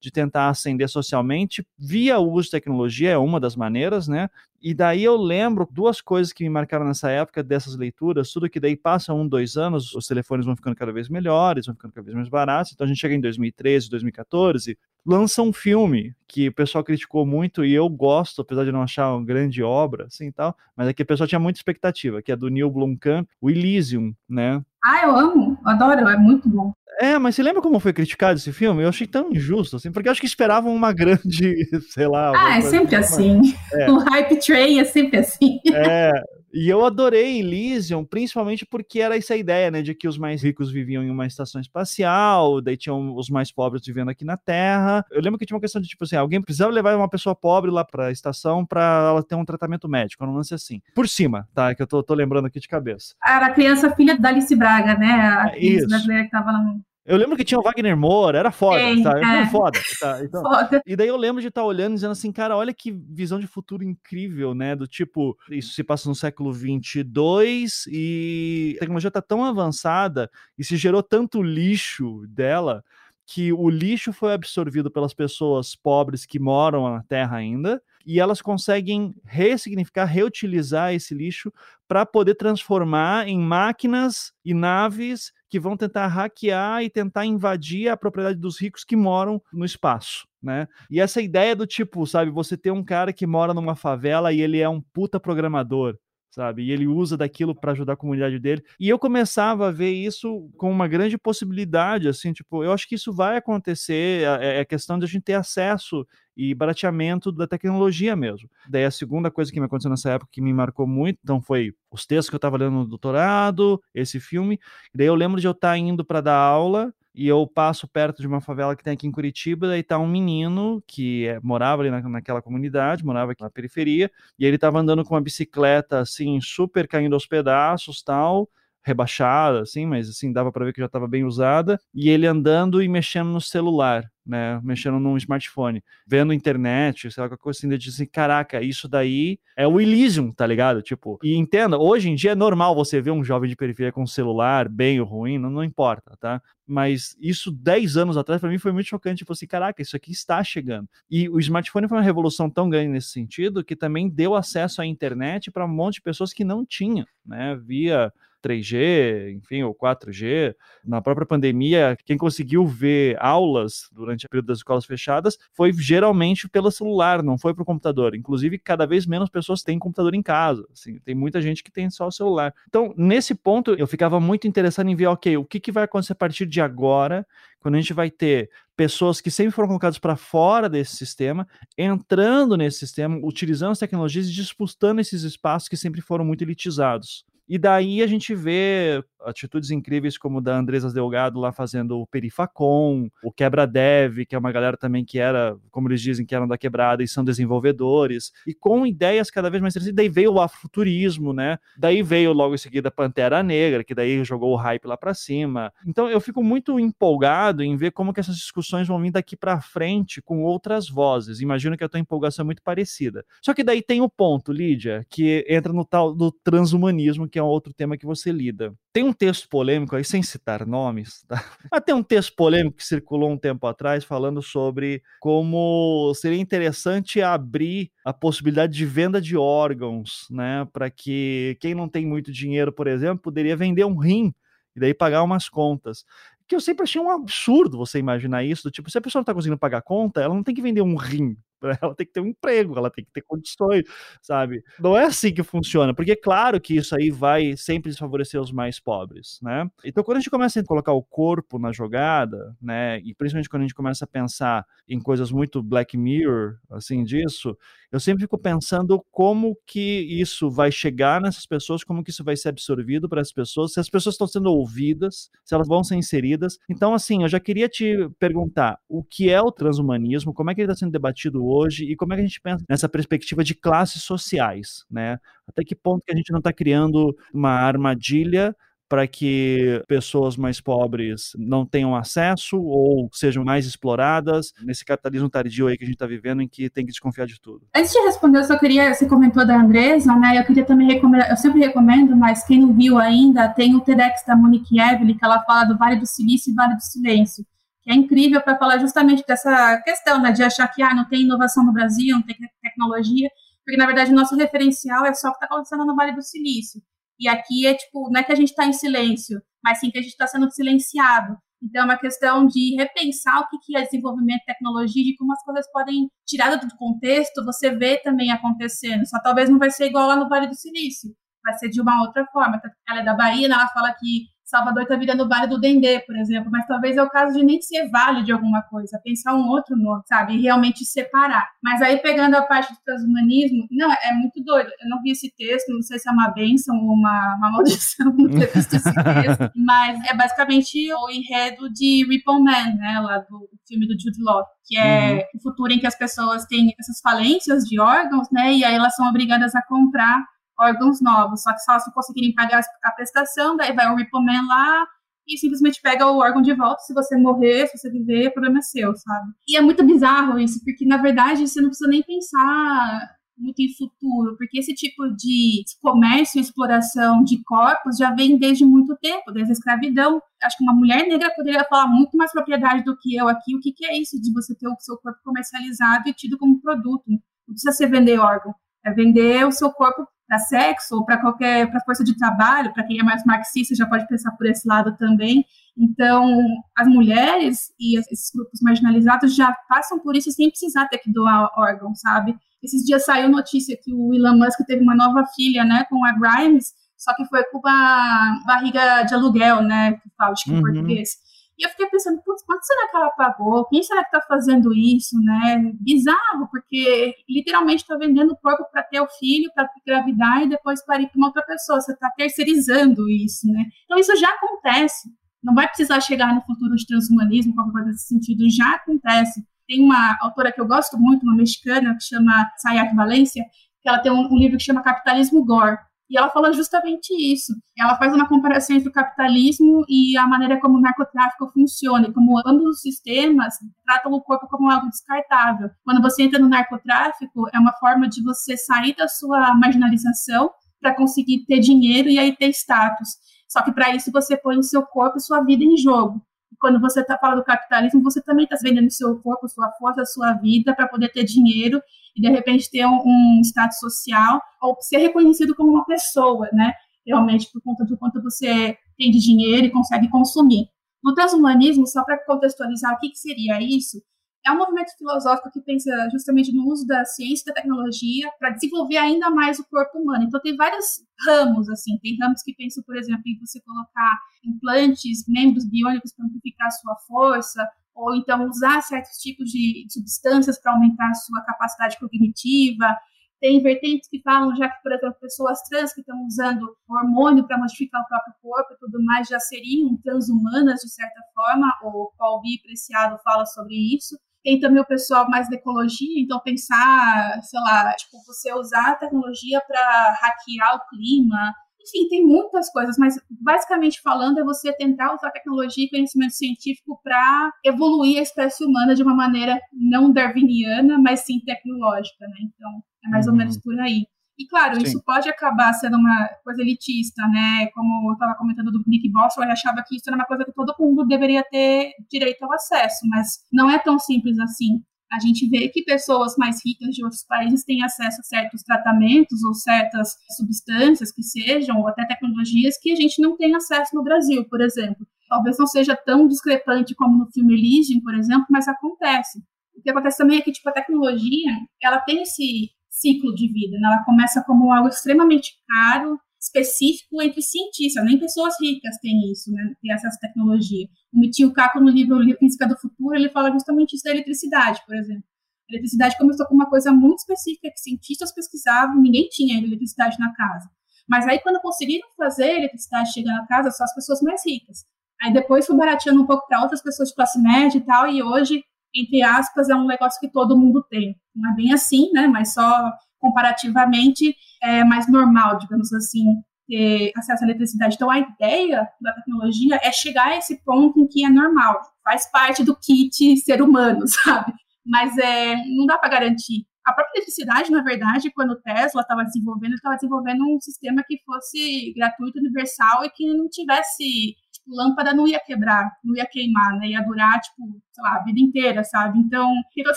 de tentar ascender socialmente via o uso de tecnologia, é uma das maneiras, né? E daí eu lembro duas coisas que me marcaram nessa época dessas leituras, tudo que daí passa um, dois anos, os telefones vão ficando cada vez melhores, vão ficando cada vez mais baratos, então a gente chega em 2013, 2014, lança um filme que o pessoal criticou muito e eu gosto, apesar de não achar uma grande obra, assim tal, mas é que o pessoal tinha muita expectativa, que é do Neil Blomkamp, o Elysium, né? Ah, eu amo, adoro, é muito bom. É, mas você lembra como foi criticado esse filme? Eu achei tão injusto, assim, porque eu acho que esperavam uma grande, [LAUGHS] sei lá. Ah, é sempre assim. É. [LAUGHS] O hype train é sempre assim. É, e eu adorei Elysium, principalmente porque era essa ideia, né, de que os mais ricos viviam em uma estação espacial, daí tinham os mais pobres vivendo aqui na Terra. Eu lembro que tinha uma questão de, tipo assim, alguém precisava levar uma pessoa pobre lá pra estação para ela ter um tratamento médico, não lance assim. Por cima, tá, que eu tô, tô lembrando aqui de cabeça. Era a criança filha da Alice Braga, né, a criança brasileira que tava lá no eu lembro que tinha o Wagner Moura, era foda, Sim, tá? É. foda, tá? Então, foda. E daí eu lembro de estar tá olhando e dizendo assim, cara, olha que visão de futuro incrível, né? Do tipo, isso se passa no século 22 e a tecnologia tá tão avançada e se gerou tanto lixo dela que o lixo foi absorvido pelas pessoas pobres que moram na Terra ainda, e elas conseguem ressignificar, reutilizar esse lixo para poder transformar em máquinas e naves que vão tentar hackear e tentar invadir a propriedade dos ricos que moram no espaço. Né? E essa ideia do tipo, sabe, você ter um cara que mora numa favela e ele é um puta programador, sabe? E ele usa daquilo para ajudar a comunidade dele. E eu começava a ver isso com uma grande possibilidade, assim, tipo, eu acho que isso vai acontecer, é, é questão de a gente ter acesso e barateamento da tecnologia mesmo. Daí a segunda coisa que me aconteceu nessa época que me marcou muito, então foi os textos que eu estava lendo no doutorado, esse filme. Daí eu lembro de eu estar tá indo para dar aula e eu passo perto de uma favela que tem aqui em Curitiba, daí tá um menino que é, morava ali na, naquela comunidade, morava aqui na periferia, e ele tava andando com uma bicicleta assim, super caindo aos pedaços, tal, rebaixada assim, mas assim dava para ver que já estava bem usada, e ele andando e mexendo no celular né, mexendo num smartphone, vendo internet, sei lá, qualquer coisa assim, de assim, caraca, isso daí é o Elysium, tá ligado? Tipo, e entenda, hoje em dia é normal você ver um jovem de periferia com um celular, bem ou ruim, não, não importa, tá? Mas isso 10 anos atrás, para mim, foi muito chocante, tipo assim, caraca, isso aqui está chegando. E o smartphone foi uma revolução tão grande nesse sentido, que também deu acesso à internet para um monte de pessoas que não tinham, né, via 3G, enfim, ou 4G. Na própria pandemia, quem conseguiu ver aulas durante o período das escolas fechadas foi geralmente pelo celular, não foi para o computador. Inclusive, cada vez menos pessoas têm computador em casa. Assim, tem muita gente que tem só o celular. Então, nesse ponto, eu ficava muito interessado em ver, ok, o que, que vai acontecer a partir de agora, quando a gente vai ter pessoas que sempre foram colocadas para fora desse sistema, entrando nesse sistema, utilizando as tecnologias e disputando esses espaços que sempre foram muito elitizados. E daí a gente vê atitudes incríveis como da Andresa Delgado lá fazendo o Perifacom, o Quebra Dev, que é uma galera também que era, como eles dizem, que eram da quebrada e são desenvolvedores, e com ideias cada vez mais interessantes. Daí veio o afrofuturismo, né? Daí veio logo em seguida a Pantera Negra, que daí jogou o hype lá para cima. Então eu fico muito empolgado em ver como que essas discussões vão vir daqui para frente com outras vozes. Imagino que a tua empolgação é muito parecida. Só que daí tem o ponto, Lídia, que entra no tal do transhumanismo, que é um outro tema que você lida. Tem um texto polêmico aí, sem citar nomes, tá? [LAUGHS] Mas tem um texto polêmico que circulou um tempo atrás falando sobre como seria interessante abrir a possibilidade de venda de órgãos, né? Para que quem não tem muito dinheiro, por exemplo, poderia vender um rim e daí pagar umas contas que eu sempre achei um absurdo você imaginar isso, do tipo, se a pessoa não está conseguindo pagar a conta, ela não tem que vender um rim, [LAUGHS] ela tem que ter um emprego, ela tem que ter condições, sabe? Não é assim que funciona, porque é claro que isso aí vai sempre desfavorecer os mais pobres, né? Então, quando a gente começa a colocar o corpo na jogada, né, e principalmente quando a gente começa a pensar em coisas muito Black Mirror, assim, disso, eu sempre fico pensando como que isso vai chegar nessas pessoas, como que isso vai ser absorvido para as pessoas, se as pessoas estão sendo ouvidas, se elas vão ser inseridas. Então, assim, eu já queria te perguntar o que é o transhumanismo, como é que ele está sendo debatido hoje e como é que a gente pensa nessa perspectiva de classes sociais, né? Até que ponto que a gente não está criando uma armadilha para que pessoas mais pobres não tenham acesso ou sejam mais exploradas nesse capitalismo tardio aí que a gente está vivendo, em que tem que desconfiar de tudo. Antes de responder, eu só queria, você comentou da Andresa, né? Eu queria também recomendar, eu sempre recomendo, mas quem não viu ainda, tem o TEDx da Monique Evelyn, que ela fala do Vale do Silício e Vale do Silêncio, é incrível para falar justamente dessa questão, né, de achar que ah, não tem inovação no Brasil, não tem tecnologia, porque na verdade o nosso referencial é só o que está acontecendo no Vale do Silício. E aqui é tipo, não é que a gente está em silêncio, mas sim que a gente está sendo silenciado. Então, é uma questão de repensar o que é desenvolvimento de tecnologia, de como as coisas podem, tirada do contexto, você vê também acontecendo. Só talvez não vai ser igual lá no Vale do Silício, vai ser de uma outra forma. Ela é da Bahia, né? ela fala que Salvador está virando o Vale do Dendê, por exemplo, mas talvez é o caso de nem ser vale de alguma coisa, pensar um outro nome, sabe? E realmente separar. Mas aí, pegando a parte do transhumanismo, não, é muito doido. Eu não vi esse texto, não sei se é uma bênção ou uma, uma maldição [LAUGHS] não ter visto esse texto, [LAUGHS] mas é basicamente o enredo de Ripple Man, né, lá do filme do Jude Law, que é uhum. o futuro em que as pessoas têm essas falências de órgãos, né, e aí elas são obrigadas a comprar órgãos novos, só que se conseguirem pagar a prestação, daí vai o Rippleman lá e simplesmente pega o órgão de volta. Se você morrer, se você viver, o problema é seu, sabe? E é muito bizarro isso, porque na verdade você não precisa nem pensar muito em futuro, porque esse tipo de comércio e exploração de corpos já vem desde muito tempo, desde a escravidão. Acho que uma mulher negra poderia falar muito mais propriedade do que eu aqui. O que, que é isso de você ter o seu corpo comercializado e tido como produto? Não precisa ser vender órgão, é vender o seu corpo para sexo ou para qualquer para força de trabalho, para quem é mais marxista já pode pensar por esse lado também. Então, as mulheres e esses grupos marginalizados já passam por isso sem precisar ter que doar órgão, sabe? Esses dias saiu notícia que o Elon Musk teve uma nova filha, né, com a Grimes, só que foi com uma barriga de aluguel, né, que fala, acho que em uhum. português. E eu fiquei pensando, putz, quanto será que ela pagou? Quem será que está fazendo isso, né? Bizarro, porque literalmente está vendendo o corpo para ter o filho, para engravidar e depois parir para uma outra pessoa. Você está terceirizando isso, né? Então isso já acontece. Não vai precisar chegar no futuro de transhumanismo, qualquer coisa desse sentido, já acontece. Tem uma autora que eu gosto muito, uma mexicana, que chama Sayat Valencia, que ela tem um, um livro que chama Capitalismo Gore e ela fala justamente isso. Ela faz uma comparação entre o capitalismo e a maneira como o narcotráfico funciona, e como ambos os sistemas tratam o corpo como algo descartável. Quando você entra no narcotráfico, é uma forma de você sair da sua marginalização para conseguir ter dinheiro e aí ter status. Só que para isso você põe o seu corpo e sua vida em jogo quando você está falando do capitalismo, você também está vendendo seu corpo, sua força, sua vida para poder ter dinheiro e de repente ter um, um, status social ou ser reconhecido como uma pessoa, né? Realmente por conta do quanto você tem de dinheiro e consegue consumir. No transhumanismo, só para contextualizar o que, que seria isso, é um movimento filosófico que pensa justamente no uso da ciência e da tecnologia para desenvolver ainda mais o corpo humano. Então, tem vários ramos, assim. Tem ramos que pensam, por exemplo, em você colocar implantes, membros biônicos para amplificar a sua força, ou então usar certos tipos de substâncias para aumentar a sua capacidade cognitiva. Tem vertentes que falam já que, por exemplo, pessoas trans que estão usando hormônio para modificar o próprio corpo e tudo mais já seriam transhumanas, de certa forma. O Paul B. Preciado fala sobre isso. Tem também o pessoal mais da ecologia, então pensar, sei lá, tipo, você usar a tecnologia para hackear o clima. Enfim, tem muitas coisas, mas basicamente falando é você tentar usar tecnologia e conhecimento científico para evoluir a espécie humana de uma maneira não darwiniana, mas sim tecnológica, né? Então, é mais uhum. ou menos por aí. E claro, Sim. isso pode acabar sendo uma coisa elitista, né? Como eu estava comentando do Nick Boswell, ele achava que isso era uma coisa que todo mundo deveria ter direito ao acesso, mas não é tão simples assim. A gente vê que pessoas mais ricas de outros países têm acesso a certos tratamentos ou certas substâncias que sejam, ou até tecnologias que a gente não tem acesso no Brasil, por exemplo. Talvez não seja tão discrepante como no filme Elysium, por exemplo, mas acontece. O que acontece também é que tipo, a tecnologia ela tem esse ciclo de vida. Né? Ela começa como algo extremamente caro, específico entre cientistas, nem pessoas ricas têm isso, né? Tem à tecnologia. O Mitio Kaku, no livro Física do Futuro, ele fala justamente isso da eletricidade, por exemplo. A eletricidade começou com uma coisa muito específica que cientistas pesquisavam, ninguém tinha eletricidade na casa. Mas aí, quando conseguiram fazer a eletricidade chegar na casa, só as pessoas mais ricas. Aí depois foi barateando um pouco para outras pessoas de classe média e tal, e hoje, entre aspas, é um negócio que todo mundo tem. Não é bem assim, né? Mas só comparativamente é mais normal, digamos assim, ter acesso à eletricidade. Então, a ideia da tecnologia é chegar a esse ponto em que é normal, faz parte do kit ser humano, [LAUGHS] sabe? Mas é, não dá para garantir. A própria eletricidade, na verdade, quando o Tesla estava desenvolvendo, estava desenvolvendo um sistema que fosse gratuito, universal e que não tivesse lâmpada não ia quebrar, não ia queimar, né? Ia durar, tipo, sei lá, a vida inteira, sabe? Então, tem toda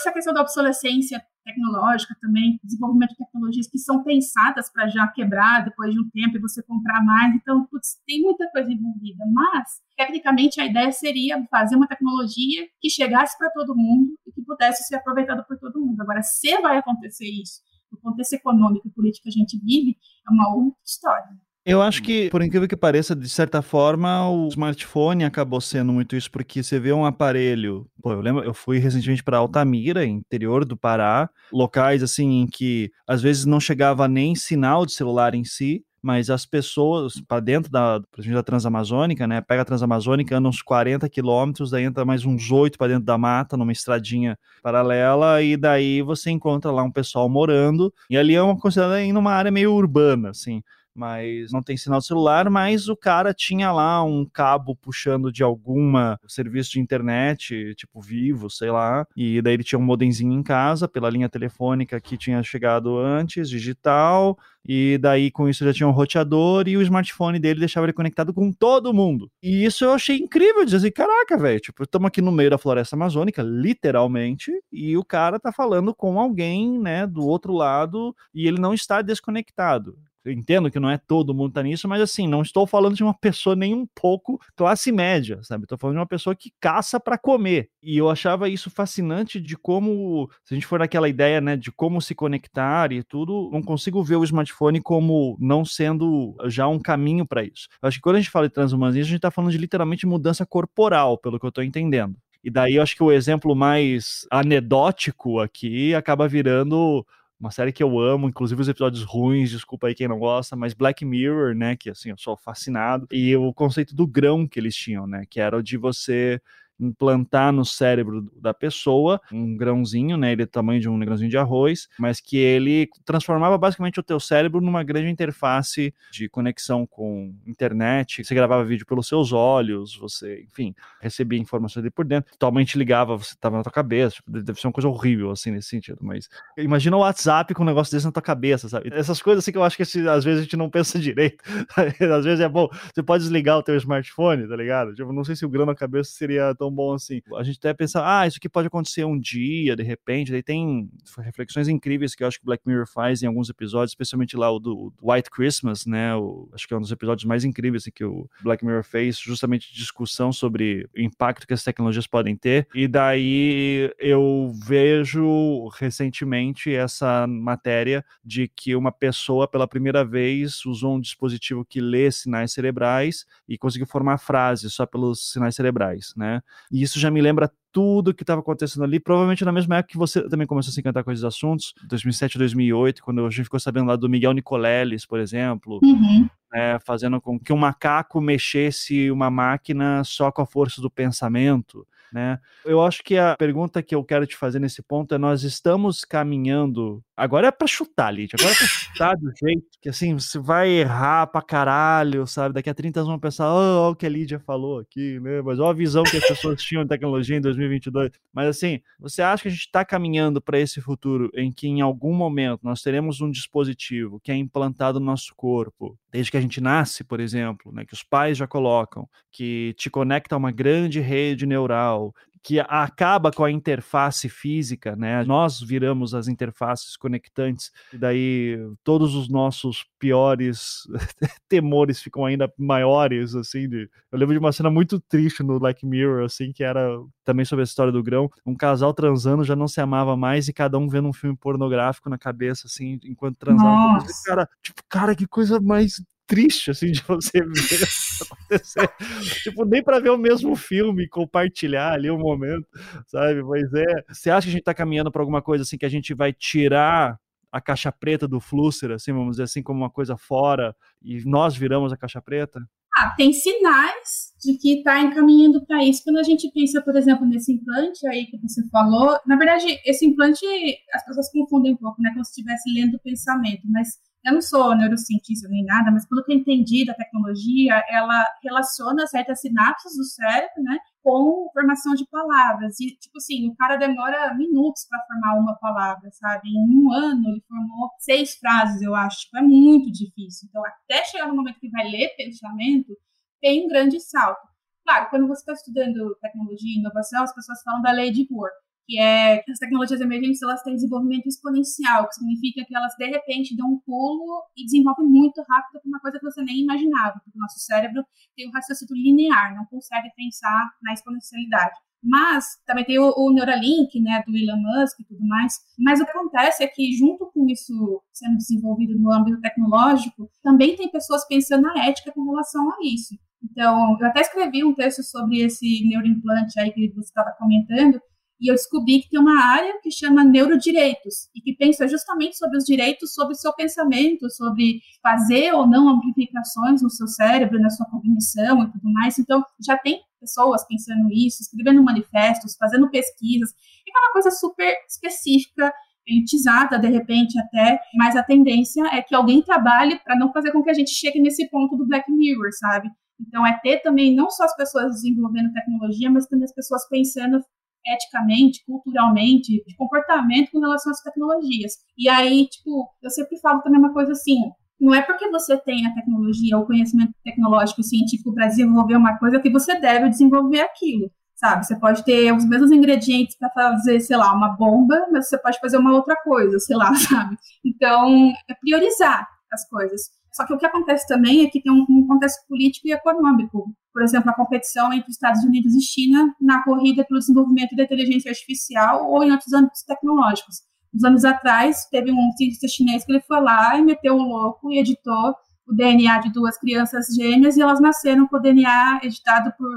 essa questão da obsolescência tecnológica também, desenvolvimento de tecnologias que são pensadas para já quebrar depois de um tempo e você comprar mais. Então, putz, tem muita coisa envolvida. Mas, tecnicamente, a ideia seria fazer uma tecnologia que chegasse para todo mundo e que pudesse ser aproveitada por todo mundo. Agora, se vai acontecer isso, no contexto econômico e político que a gente vive, é uma outra história. Eu acho que, por incrível que pareça, de certa forma, o smartphone acabou sendo muito isso, porque você vê um aparelho. Pô, eu lembro, eu fui recentemente para Altamira, interior do Pará, locais assim em que às vezes não chegava nem sinal de celular em si, mas as pessoas para dentro da, da Transamazônica, né? Pega a Transamazônica, anda uns 40 quilômetros, daí entra mais uns 8 para dentro da mata, numa estradinha paralela, e daí você encontra lá um pessoal morando, e ali é uma considerada ainda uma área meio urbana, assim mas não tem sinal de celular, mas o cara tinha lá um cabo puxando de alguma serviço de internet, tipo Vivo, sei lá, e daí ele tinha um modemzinho em casa pela linha telefônica que tinha chegado antes, digital, e daí com isso já tinha um roteador e o smartphone dele deixava ele conectado com todo mundo. E isso eu achei incrível, dizer assim, caraca, velho, tipo, estamos aqui no meio da floresta amazônica, literalmente, e o cara tá falando com alguém, né, do outro lado, e ele não está desconectado. Eu entendo que não é todo mundo tá nisso, mas assim, não estou falando de uma pessoa nem um pouco classe média, sabe? Estou falando de uma pessoa que caça para comer. E eu achava isso fascinante de como, se a gente for naquela ideia, né, de como se conectar e tudo, não consigo ver o smartphone como não sendo já um caminho para isso. Eu acho que quando a gente fala de transhumanismo, a gente está falando de literalmente mudança corporal, pelo que eu estou entendendo. E daí eu acho que o exemplo mais anedótico aqui acaba virando uma série que eu amo, inclusive os episódios ruins, desculpa aí quem não gosta, mas Black Mirror, né, que assim, eu sou fascinado, e o conceito do grão que eles tinham, né, que era o de você implantar no cérebro da pessoa um grãozinho, né? Ele é do tamanho de um grãozinho de arroz, mas que ele transformava basicamente o teu cérebro numa grande interface de conexão com internet. Você gravava vídeo pelos seus olhos, você, enfim, recebia informações ali por dentro. Totalmente ligava, você estava na tua cabeça. Tipo, deve ser uma coisa horrível, assim, nesse sentido. Mas imagina o WhatsApp com um negócio desse na tua cabeça, sabe? Essas coisas assim que eu acho que às vezes a gente não pensa [LAUGHS] direito. às vezes é bom, você pode desligar o teu smartphone, tá ligado? Tipo, não sei se o grão na cabeça seria tão bom assim. A gente até pensa, ah, isso aqui pode acontecer um dia, de repente. Daí tem reflexões incríveis que eu acho que Black Mirror faz em alguns episódios, especialmente lá o do White Christmas, né? O, acho que é um dos episódios mais incríveis assim, que o Black Mirror fez, justamente discussão sobre o impacto que as tecnologias podem ter. E daí eu vejo recentemente essa matéria de que uma pessoa pela primeira vez usou um dispositivo que lê sinais cerebrais e conseguiu formar frases só pelos sinais cerebrais, né? E isso já me lembra tudo que estava acontecendo ali, provavelmente na mesma época que você também começou a se encantar com esses assuntos, 2007, 2008, quando a gente ficou sabendo lá do Miguel Nicoleles, por exemplo, uhum. né, fazendo com que um macaco mexesse uma máquina só com a força do pensamento, né? Eu acho que a pergunta que eu quero te fazer nesse ponto é: nós estamos caminhando. Agora é para chutar, Lídia. Agora é pra chutar do jeito que assim, você vai errar pra caralho, sabe? Daqui a 30 anos vão pensar, oh, o que a Lídia falou aqui, né? Mas olha a visão que as pessoas tinham de tecnologia em 2022. Mas assim, você acha que a gente está caminhando para esse futuro em que em algum momento nós teremos um dispositivo que é implantado no nosso corpo, desde que a gente nasce, por exemplo, né? Que os pais já colocam, que te conecta a uma grande rede neural, que acaba com a interface física, né? Nós viramos as interfaces conectantes, e daí todos os nossos piores [LAUGHS] temores ficam ainda maiores, assim. De... Eu lembro de uma cena muito triste no Black Mirror, assim, que era também sobre a história do grão. Um casal transando já não se amava mais e cada um vendo um filme pornográfico na cabeça, assim, enquanto transava. Cara, tipo, cara, que coisa mais triste, assim, de você ver isso acontecer. [LAUGHS] tipo, nem para ver o mesmo filme, compartilhar ali o um momento, sabe? Mas é. Você acha que a gente tá caminhando para alguma coisa assim que a gente vai tirar a caixa preta do Flusser, assim, vamos dizer assim, como uma coisa fora, e nós viramos a caixa preta? Ah, tem sinais de que está encaminhando para isso. Quando a gente pensa, por exemplo, nesse implante aí que você falou, na verdade, esse implante as pessoas confundem um pouco, né? Como se estivesse lendo o pensamento, mas eu não sou neurocientista nem nada, mas pelo que eu entendi da tecnologia, ela relaciona certas sinapses do cérebro, né, com formação de palavras. E, tipo assim, o cara demora minutos para formar uma palavra, sabe? Em um ano ele formou seis frases, eu acho. Tipo, é muito difícil. Então, até chegar no momento que vai ler pensamento, tem um grande salto. Claro, quando você está estudando tecnologia e inovação, as pessoas falam da lei de Bohr que é que as tecnologias emergentes elas têm desenvolvimento exponencial, que significa que elas de repente dão um pulo e desenvolvem muito rápido uma coisa que você nem imaginava, porque o nosso cérebro tem um raciocínio linear, não consegue pensar na exponencialidade. Mas também tem o, o, Neuralink, né, do Elon Musk e tudo mais. Mas o que acontece é que, junto com isso sendo desenvolvido no âmbito tecnológico, também tem pessoas pensando na ética com relação a isso. Então, eu até escrevi um texto sobre esse neuroimplante aí que você estava comentando, e eu descobri que tem uma área que chama neurodireitos e que pensa justamente sobre os direitos sobre o seu pensamento, sobre fazer ou não amplificações no seu cérebro, na sua cognição e tudo mais. Então, já tem pessoas pensando isso, escrevendo manifestos, fazendo pesquisas. É uma coisa super específica, elitizada, de repente até, mas a tendência é que alguém trabalhe para não fazer com que a gente chegue nesse ponto do Black Mirror, sabe? Então, é ter também não só as pessoas desenvolvendo tecnologia, mas também as pessoas pensando eticamente, culturalmente, de comportamento com relação às tecnologias. E aí, tipo, eu sempre falo também uma coisa assim, não é porque você tem a tecnologia, o conhecimento tecnológico e científico para desenvolver uma coisa que você deve desenvolver aquilo, sabe? Você pode ter os mesmos ingredientes para fazer, sei lá, uma bomba, mas você pode fazer uma outra coisa, sei lá, [LAUGHS] sabe? Então, é priorizar as coisas. Só que o que acontece também é que tem um, um contexto político e econômico. Por exemplo, a competição entre Estados Unidos e China na corrida pelo desenvolvimento da inteligência artificial ou em outros âmbitos tecnológicos. Uns anos atrás, teve um cientista chinês que ele foi lá e meteu o louco e editou o DNA de duas crianças gêmeas e elas nasceram com o DNA editado por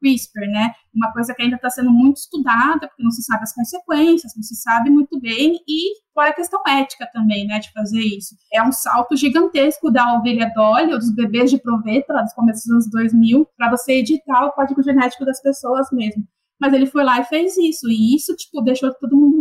CRISPR, né? Uma coisa que ainda está sendo muito estudada, porque não se sabe as consequências, não se sabe muito bem, e fora a questão ética também, né, de fazer isso. É um salto gigantesco da ovelha Dolly, ou dos bebês de proveta, lá dos começos dos anos 2000, para você editar o código genético das pessoas mesmo. Mas ele foi lá e fez isso, e isso, tipo, deixou todo mundo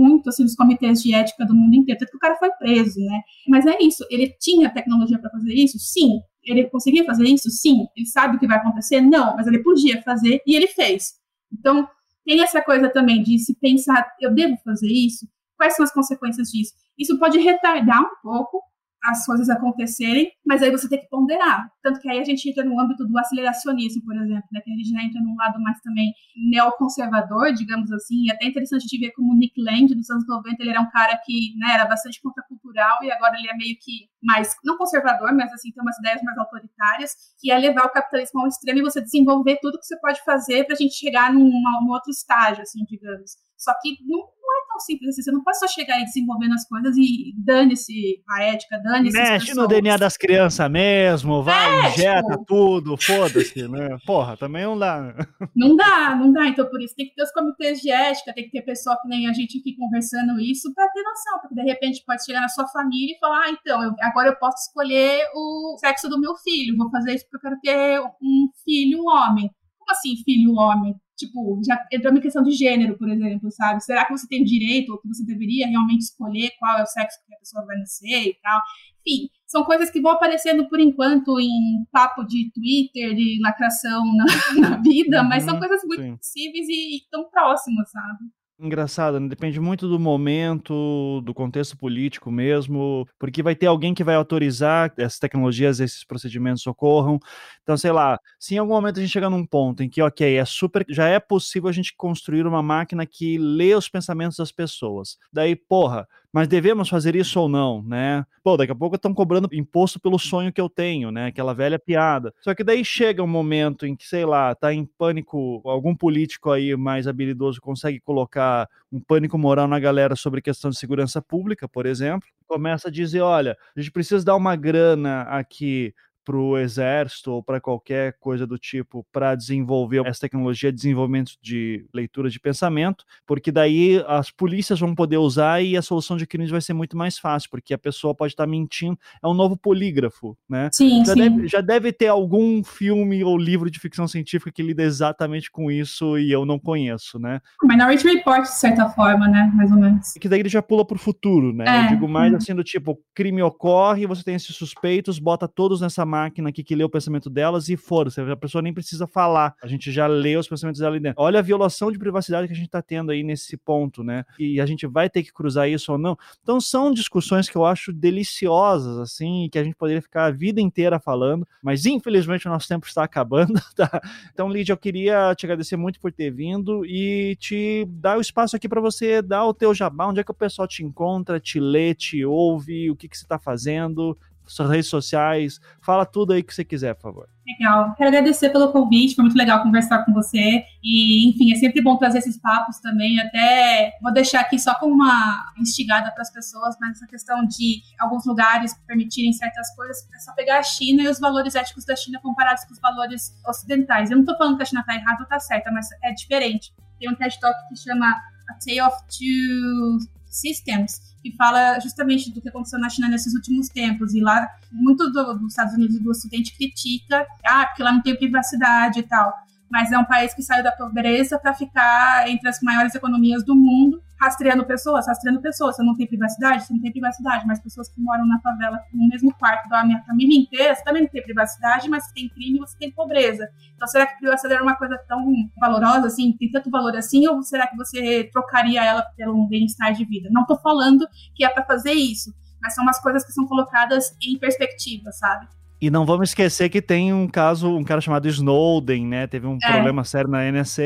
muito, assim, nos comitês de ética do mundo inteiro, tanto que o cara foi preso, né? Mas é isso, ele tinha tecnologia para fazer isso? Sim, ele conseguia fazer isso? Sim. Ele sabe o que vai acontecer? Não, mas ele podia fazer e ele fez. Então, tem essa coisa também de se pensar, eu devo fazer isso? Quais são as consequências disso? Isso pode retardar um pouco as coisas acontecerem, mas aí você tem que ponderar. Tanto que aí a gente entra no âmbito do aceleracionismo, por exemplo, né? que a gente já entra num lado mais também neoconservador, digamos assim, e até interessante de ver como Nick Land, dos anos 90, ele era um cara que né, era bastante contracultural e agora ele é meio que mais, não conservador, mas assim, tem umas ideias mais autoritárias, que é levar o capitalismo ao extremo e você desenvolver tudo que você pode fazer para a gente chegar num, num outro estágio, assim, digamos. Só que não não é tão simples assim. Você não pode só chegar aí desenvolvendo as coisas e dane-se a ética, dane-se. Mexe no DNA das crianças mesmo, vai, é, injeta tipo... tudo, foda-se, né? Porra, também não dá. Né? Não dá, não dá. Então, por isso, tem que ter os comitês de ética, tem que ter pessoal que nem a gente aqui conversando isso para ter noção, porque de repente pode chegar na sua família e falar: ah, então, eu, agora eu posso escolher o sexo do meu filho, vou fazer isso porque eu quero ter um filho homem. Como assim, filho homem? Tipo, já entrou uma questão de gênero, por exemplo, sabe? Será que você tem direito ou que você deveria realmente escolher qual é o sexo que a pessoa vai nascer e tal? Enfim, são coisas que vão aparecendo por enquanto em papo de Twitter, de lacração na, [LAUGHS] na vida, uhum, mas são coisas muito sim. possíveis e, e tão próximas, sabe? Engraçado, né? depende muito do momento, do contexto político mesmo, porque vai ter alguém que vai autorizar essas tecnologias, esses procedimentos ocorram. Então, sei lá, se em algum momento a gente chegar num ponto em que, ok, é super, já é possível a gente construir uma máquina que lê os pensamentos das pessoas. Daí, porra, mas devemos fazer isso ou não, né? Pô, daqui a pouco estão cobrando imposto pelo sonho que eu tenho, né? Aquela velha piada. Só que daí chega um momento em que, sei lá, tá em pânico, algum político aí mais habilidoso consegue colocar um pânico moral na galera sobre questão de segurança pública, por exemplo. começa a dizer: olha, a gente precisa dar uma grana aqui para o exército ou para qualquer coisa do tipo para desenvolver essa tecnologia de desenvolvimento de leitura de pensamento, porque daí as polícias vão poder usar e a solução de crimes vai ser muito mais fácil, porque a pessoa pode estar tá mentindo. É um novo polígrafo, né? Sim, já, sim. Deve, já deve ter algum filme ou livro de ficção científica que lida exatamente com isso e eu não conheço, né? Minority Report, de certa forma, né? Mais ou menos. Que daí ele já pula para o futuro, né? É. Eu digo mais assim do tipo, crime ocorre, você tem esses suspeitos, bota todos nessa máquina aqui que lê o pensamento delas e foda-se, a pessoa nem precisa falar, a gente já lê os pensamentos dela ali dentro. Olha a violação de privacidade que a gente tá tendo aí nesse ponto, né? E a gente vai ter que cruzar isso ou não. Então são discussões que eu acho deliciosas, assim, que a gente poderia ficar a vida inteira falando, mas infelizmente o nosso tempo está acabando, [LAUGHS] tá? Então, Lídia, eu queria te agradecer muito por ter vindo e te dar o espaço aqui para você dar o teu jabá, onde é que o pessoal te encontra, te lê, te ouve, o que, que você está fazendo, suas redes sociais, fala tudo aí que você quiser, por favor. Legal. Quero agradecer pelo convite, foi muito legal conversar com você. E, enfim, é sempre bom trazer esses papos também. Até vou deixar aqui só como uma instigada para as pessoas, mas essa questão de alguns lugares permitirem certas coisas, é só pegar a China e os valores éticos da China comparados com os valores ocidentais. Eu não estou falando que a China está errada ou está certa, mas é diferente. Tem um TED Talk que chama A Tale of Two Systems, que fala justamente do que aconteceu na China nesses últimos tempos. E lá, muito do, dos Estados Unidos e do Ocidente critica, ah, porque lá não tem privacidade e tal mas é um país que saiu da pobreza para ficar entre as maiores economias do mundo, rastreando pessoas, rastreando pessoas. Você não tem privacidade? Você não tem privacidade, mas pessoas que moram na favela no mesmo quarto da minha família inteira, você também não tem privacidade, mas você tem crime você tem pobreza. Então, será que privacidade é uma coisa tão valorosa assim, tem tanto valor assim, ou será que você trocaria ela pelo bem-estar de vida? Não estou falando que é para fazer isso, mas são umas coisas que são colocadas em perspectiva, sabe? E não vamos esquecer que tem um caso, um cara chamado Snowden, né? Teve um é. problema sério na NSA.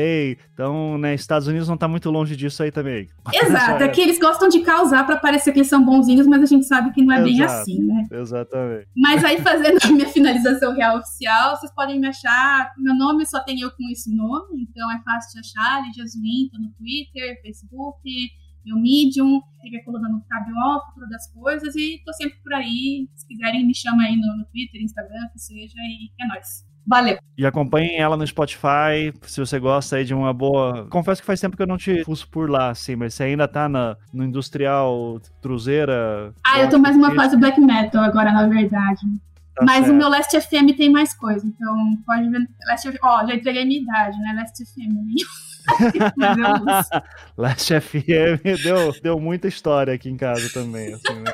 Então, né, Estados Unidos não tá muito longe disso aí também. [LAUGHS] Exato, é que eles gostam de causar para parecer que eles são bonzinhos, mas a gente sabe que não é Exato, bem assim, né? Exatamente. Mas aí, fazendo a minha finalização real oficial, vocês podem me achar. Meu nome só tem eu com esse nome, então é fácil de achar. Lidia Zwin, tô no Twitter, Facebook meu Medium, escrever coluna no Tabiol, Futuro das Coisas, e tô sempre por aí. Se quiserem, me chama aí no, no Twitter, Instagram, que seja, e é nóis. Valeu. E acompanhem ela no Spotify, se você gosta aí de uma boa. Confesso que faz tempo que eu não te fuço por lá, assim, mas você ainda tá na, no industrial Cruzeira. Ah, eu tô mais uma fase black metal agora, na verdade. Tá mas certo. o meu Last FM tem mais coisa, então pode ver. Last ó, já entreguei a minha idade, né? Last FM. [LAUGHS] Last FM deu, deu muita história aqui em casa também. Assim, né?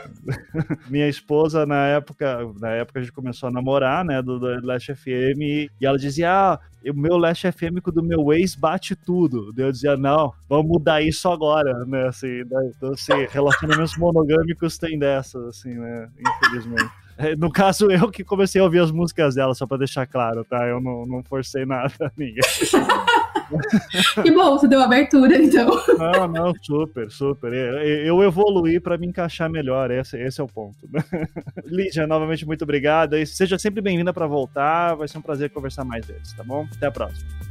[LAUGHS] Minha esposa, na época, na época a gente começou a namorar, né, do, do Last FM, e ela dizia: Ah, o meu Last FM com o do meu ex bate tudo. Eu dizia, não, vamos mudar isso agora, né? Assim, né? Então, assim, relacionamentos monogâmicos tem dessas, assim, né? Infelizmente. É, no caso, eu que comecei a ouvir as músicas dela, só pra deixar claro, tá? Eu não, não forcei nada a ninguém. [LAUGHS] que bom, você deu abertura, então. Não, não, super, super. Eu evoluí para me encaixar melhor, esse, esse é o ponto. [LAUGHS] Lídia, novamente, muito obrigado. E seja sempre bem-vinda para voltar, vai ser um prazer conversar mais vezes, tá bom? Até a próxima.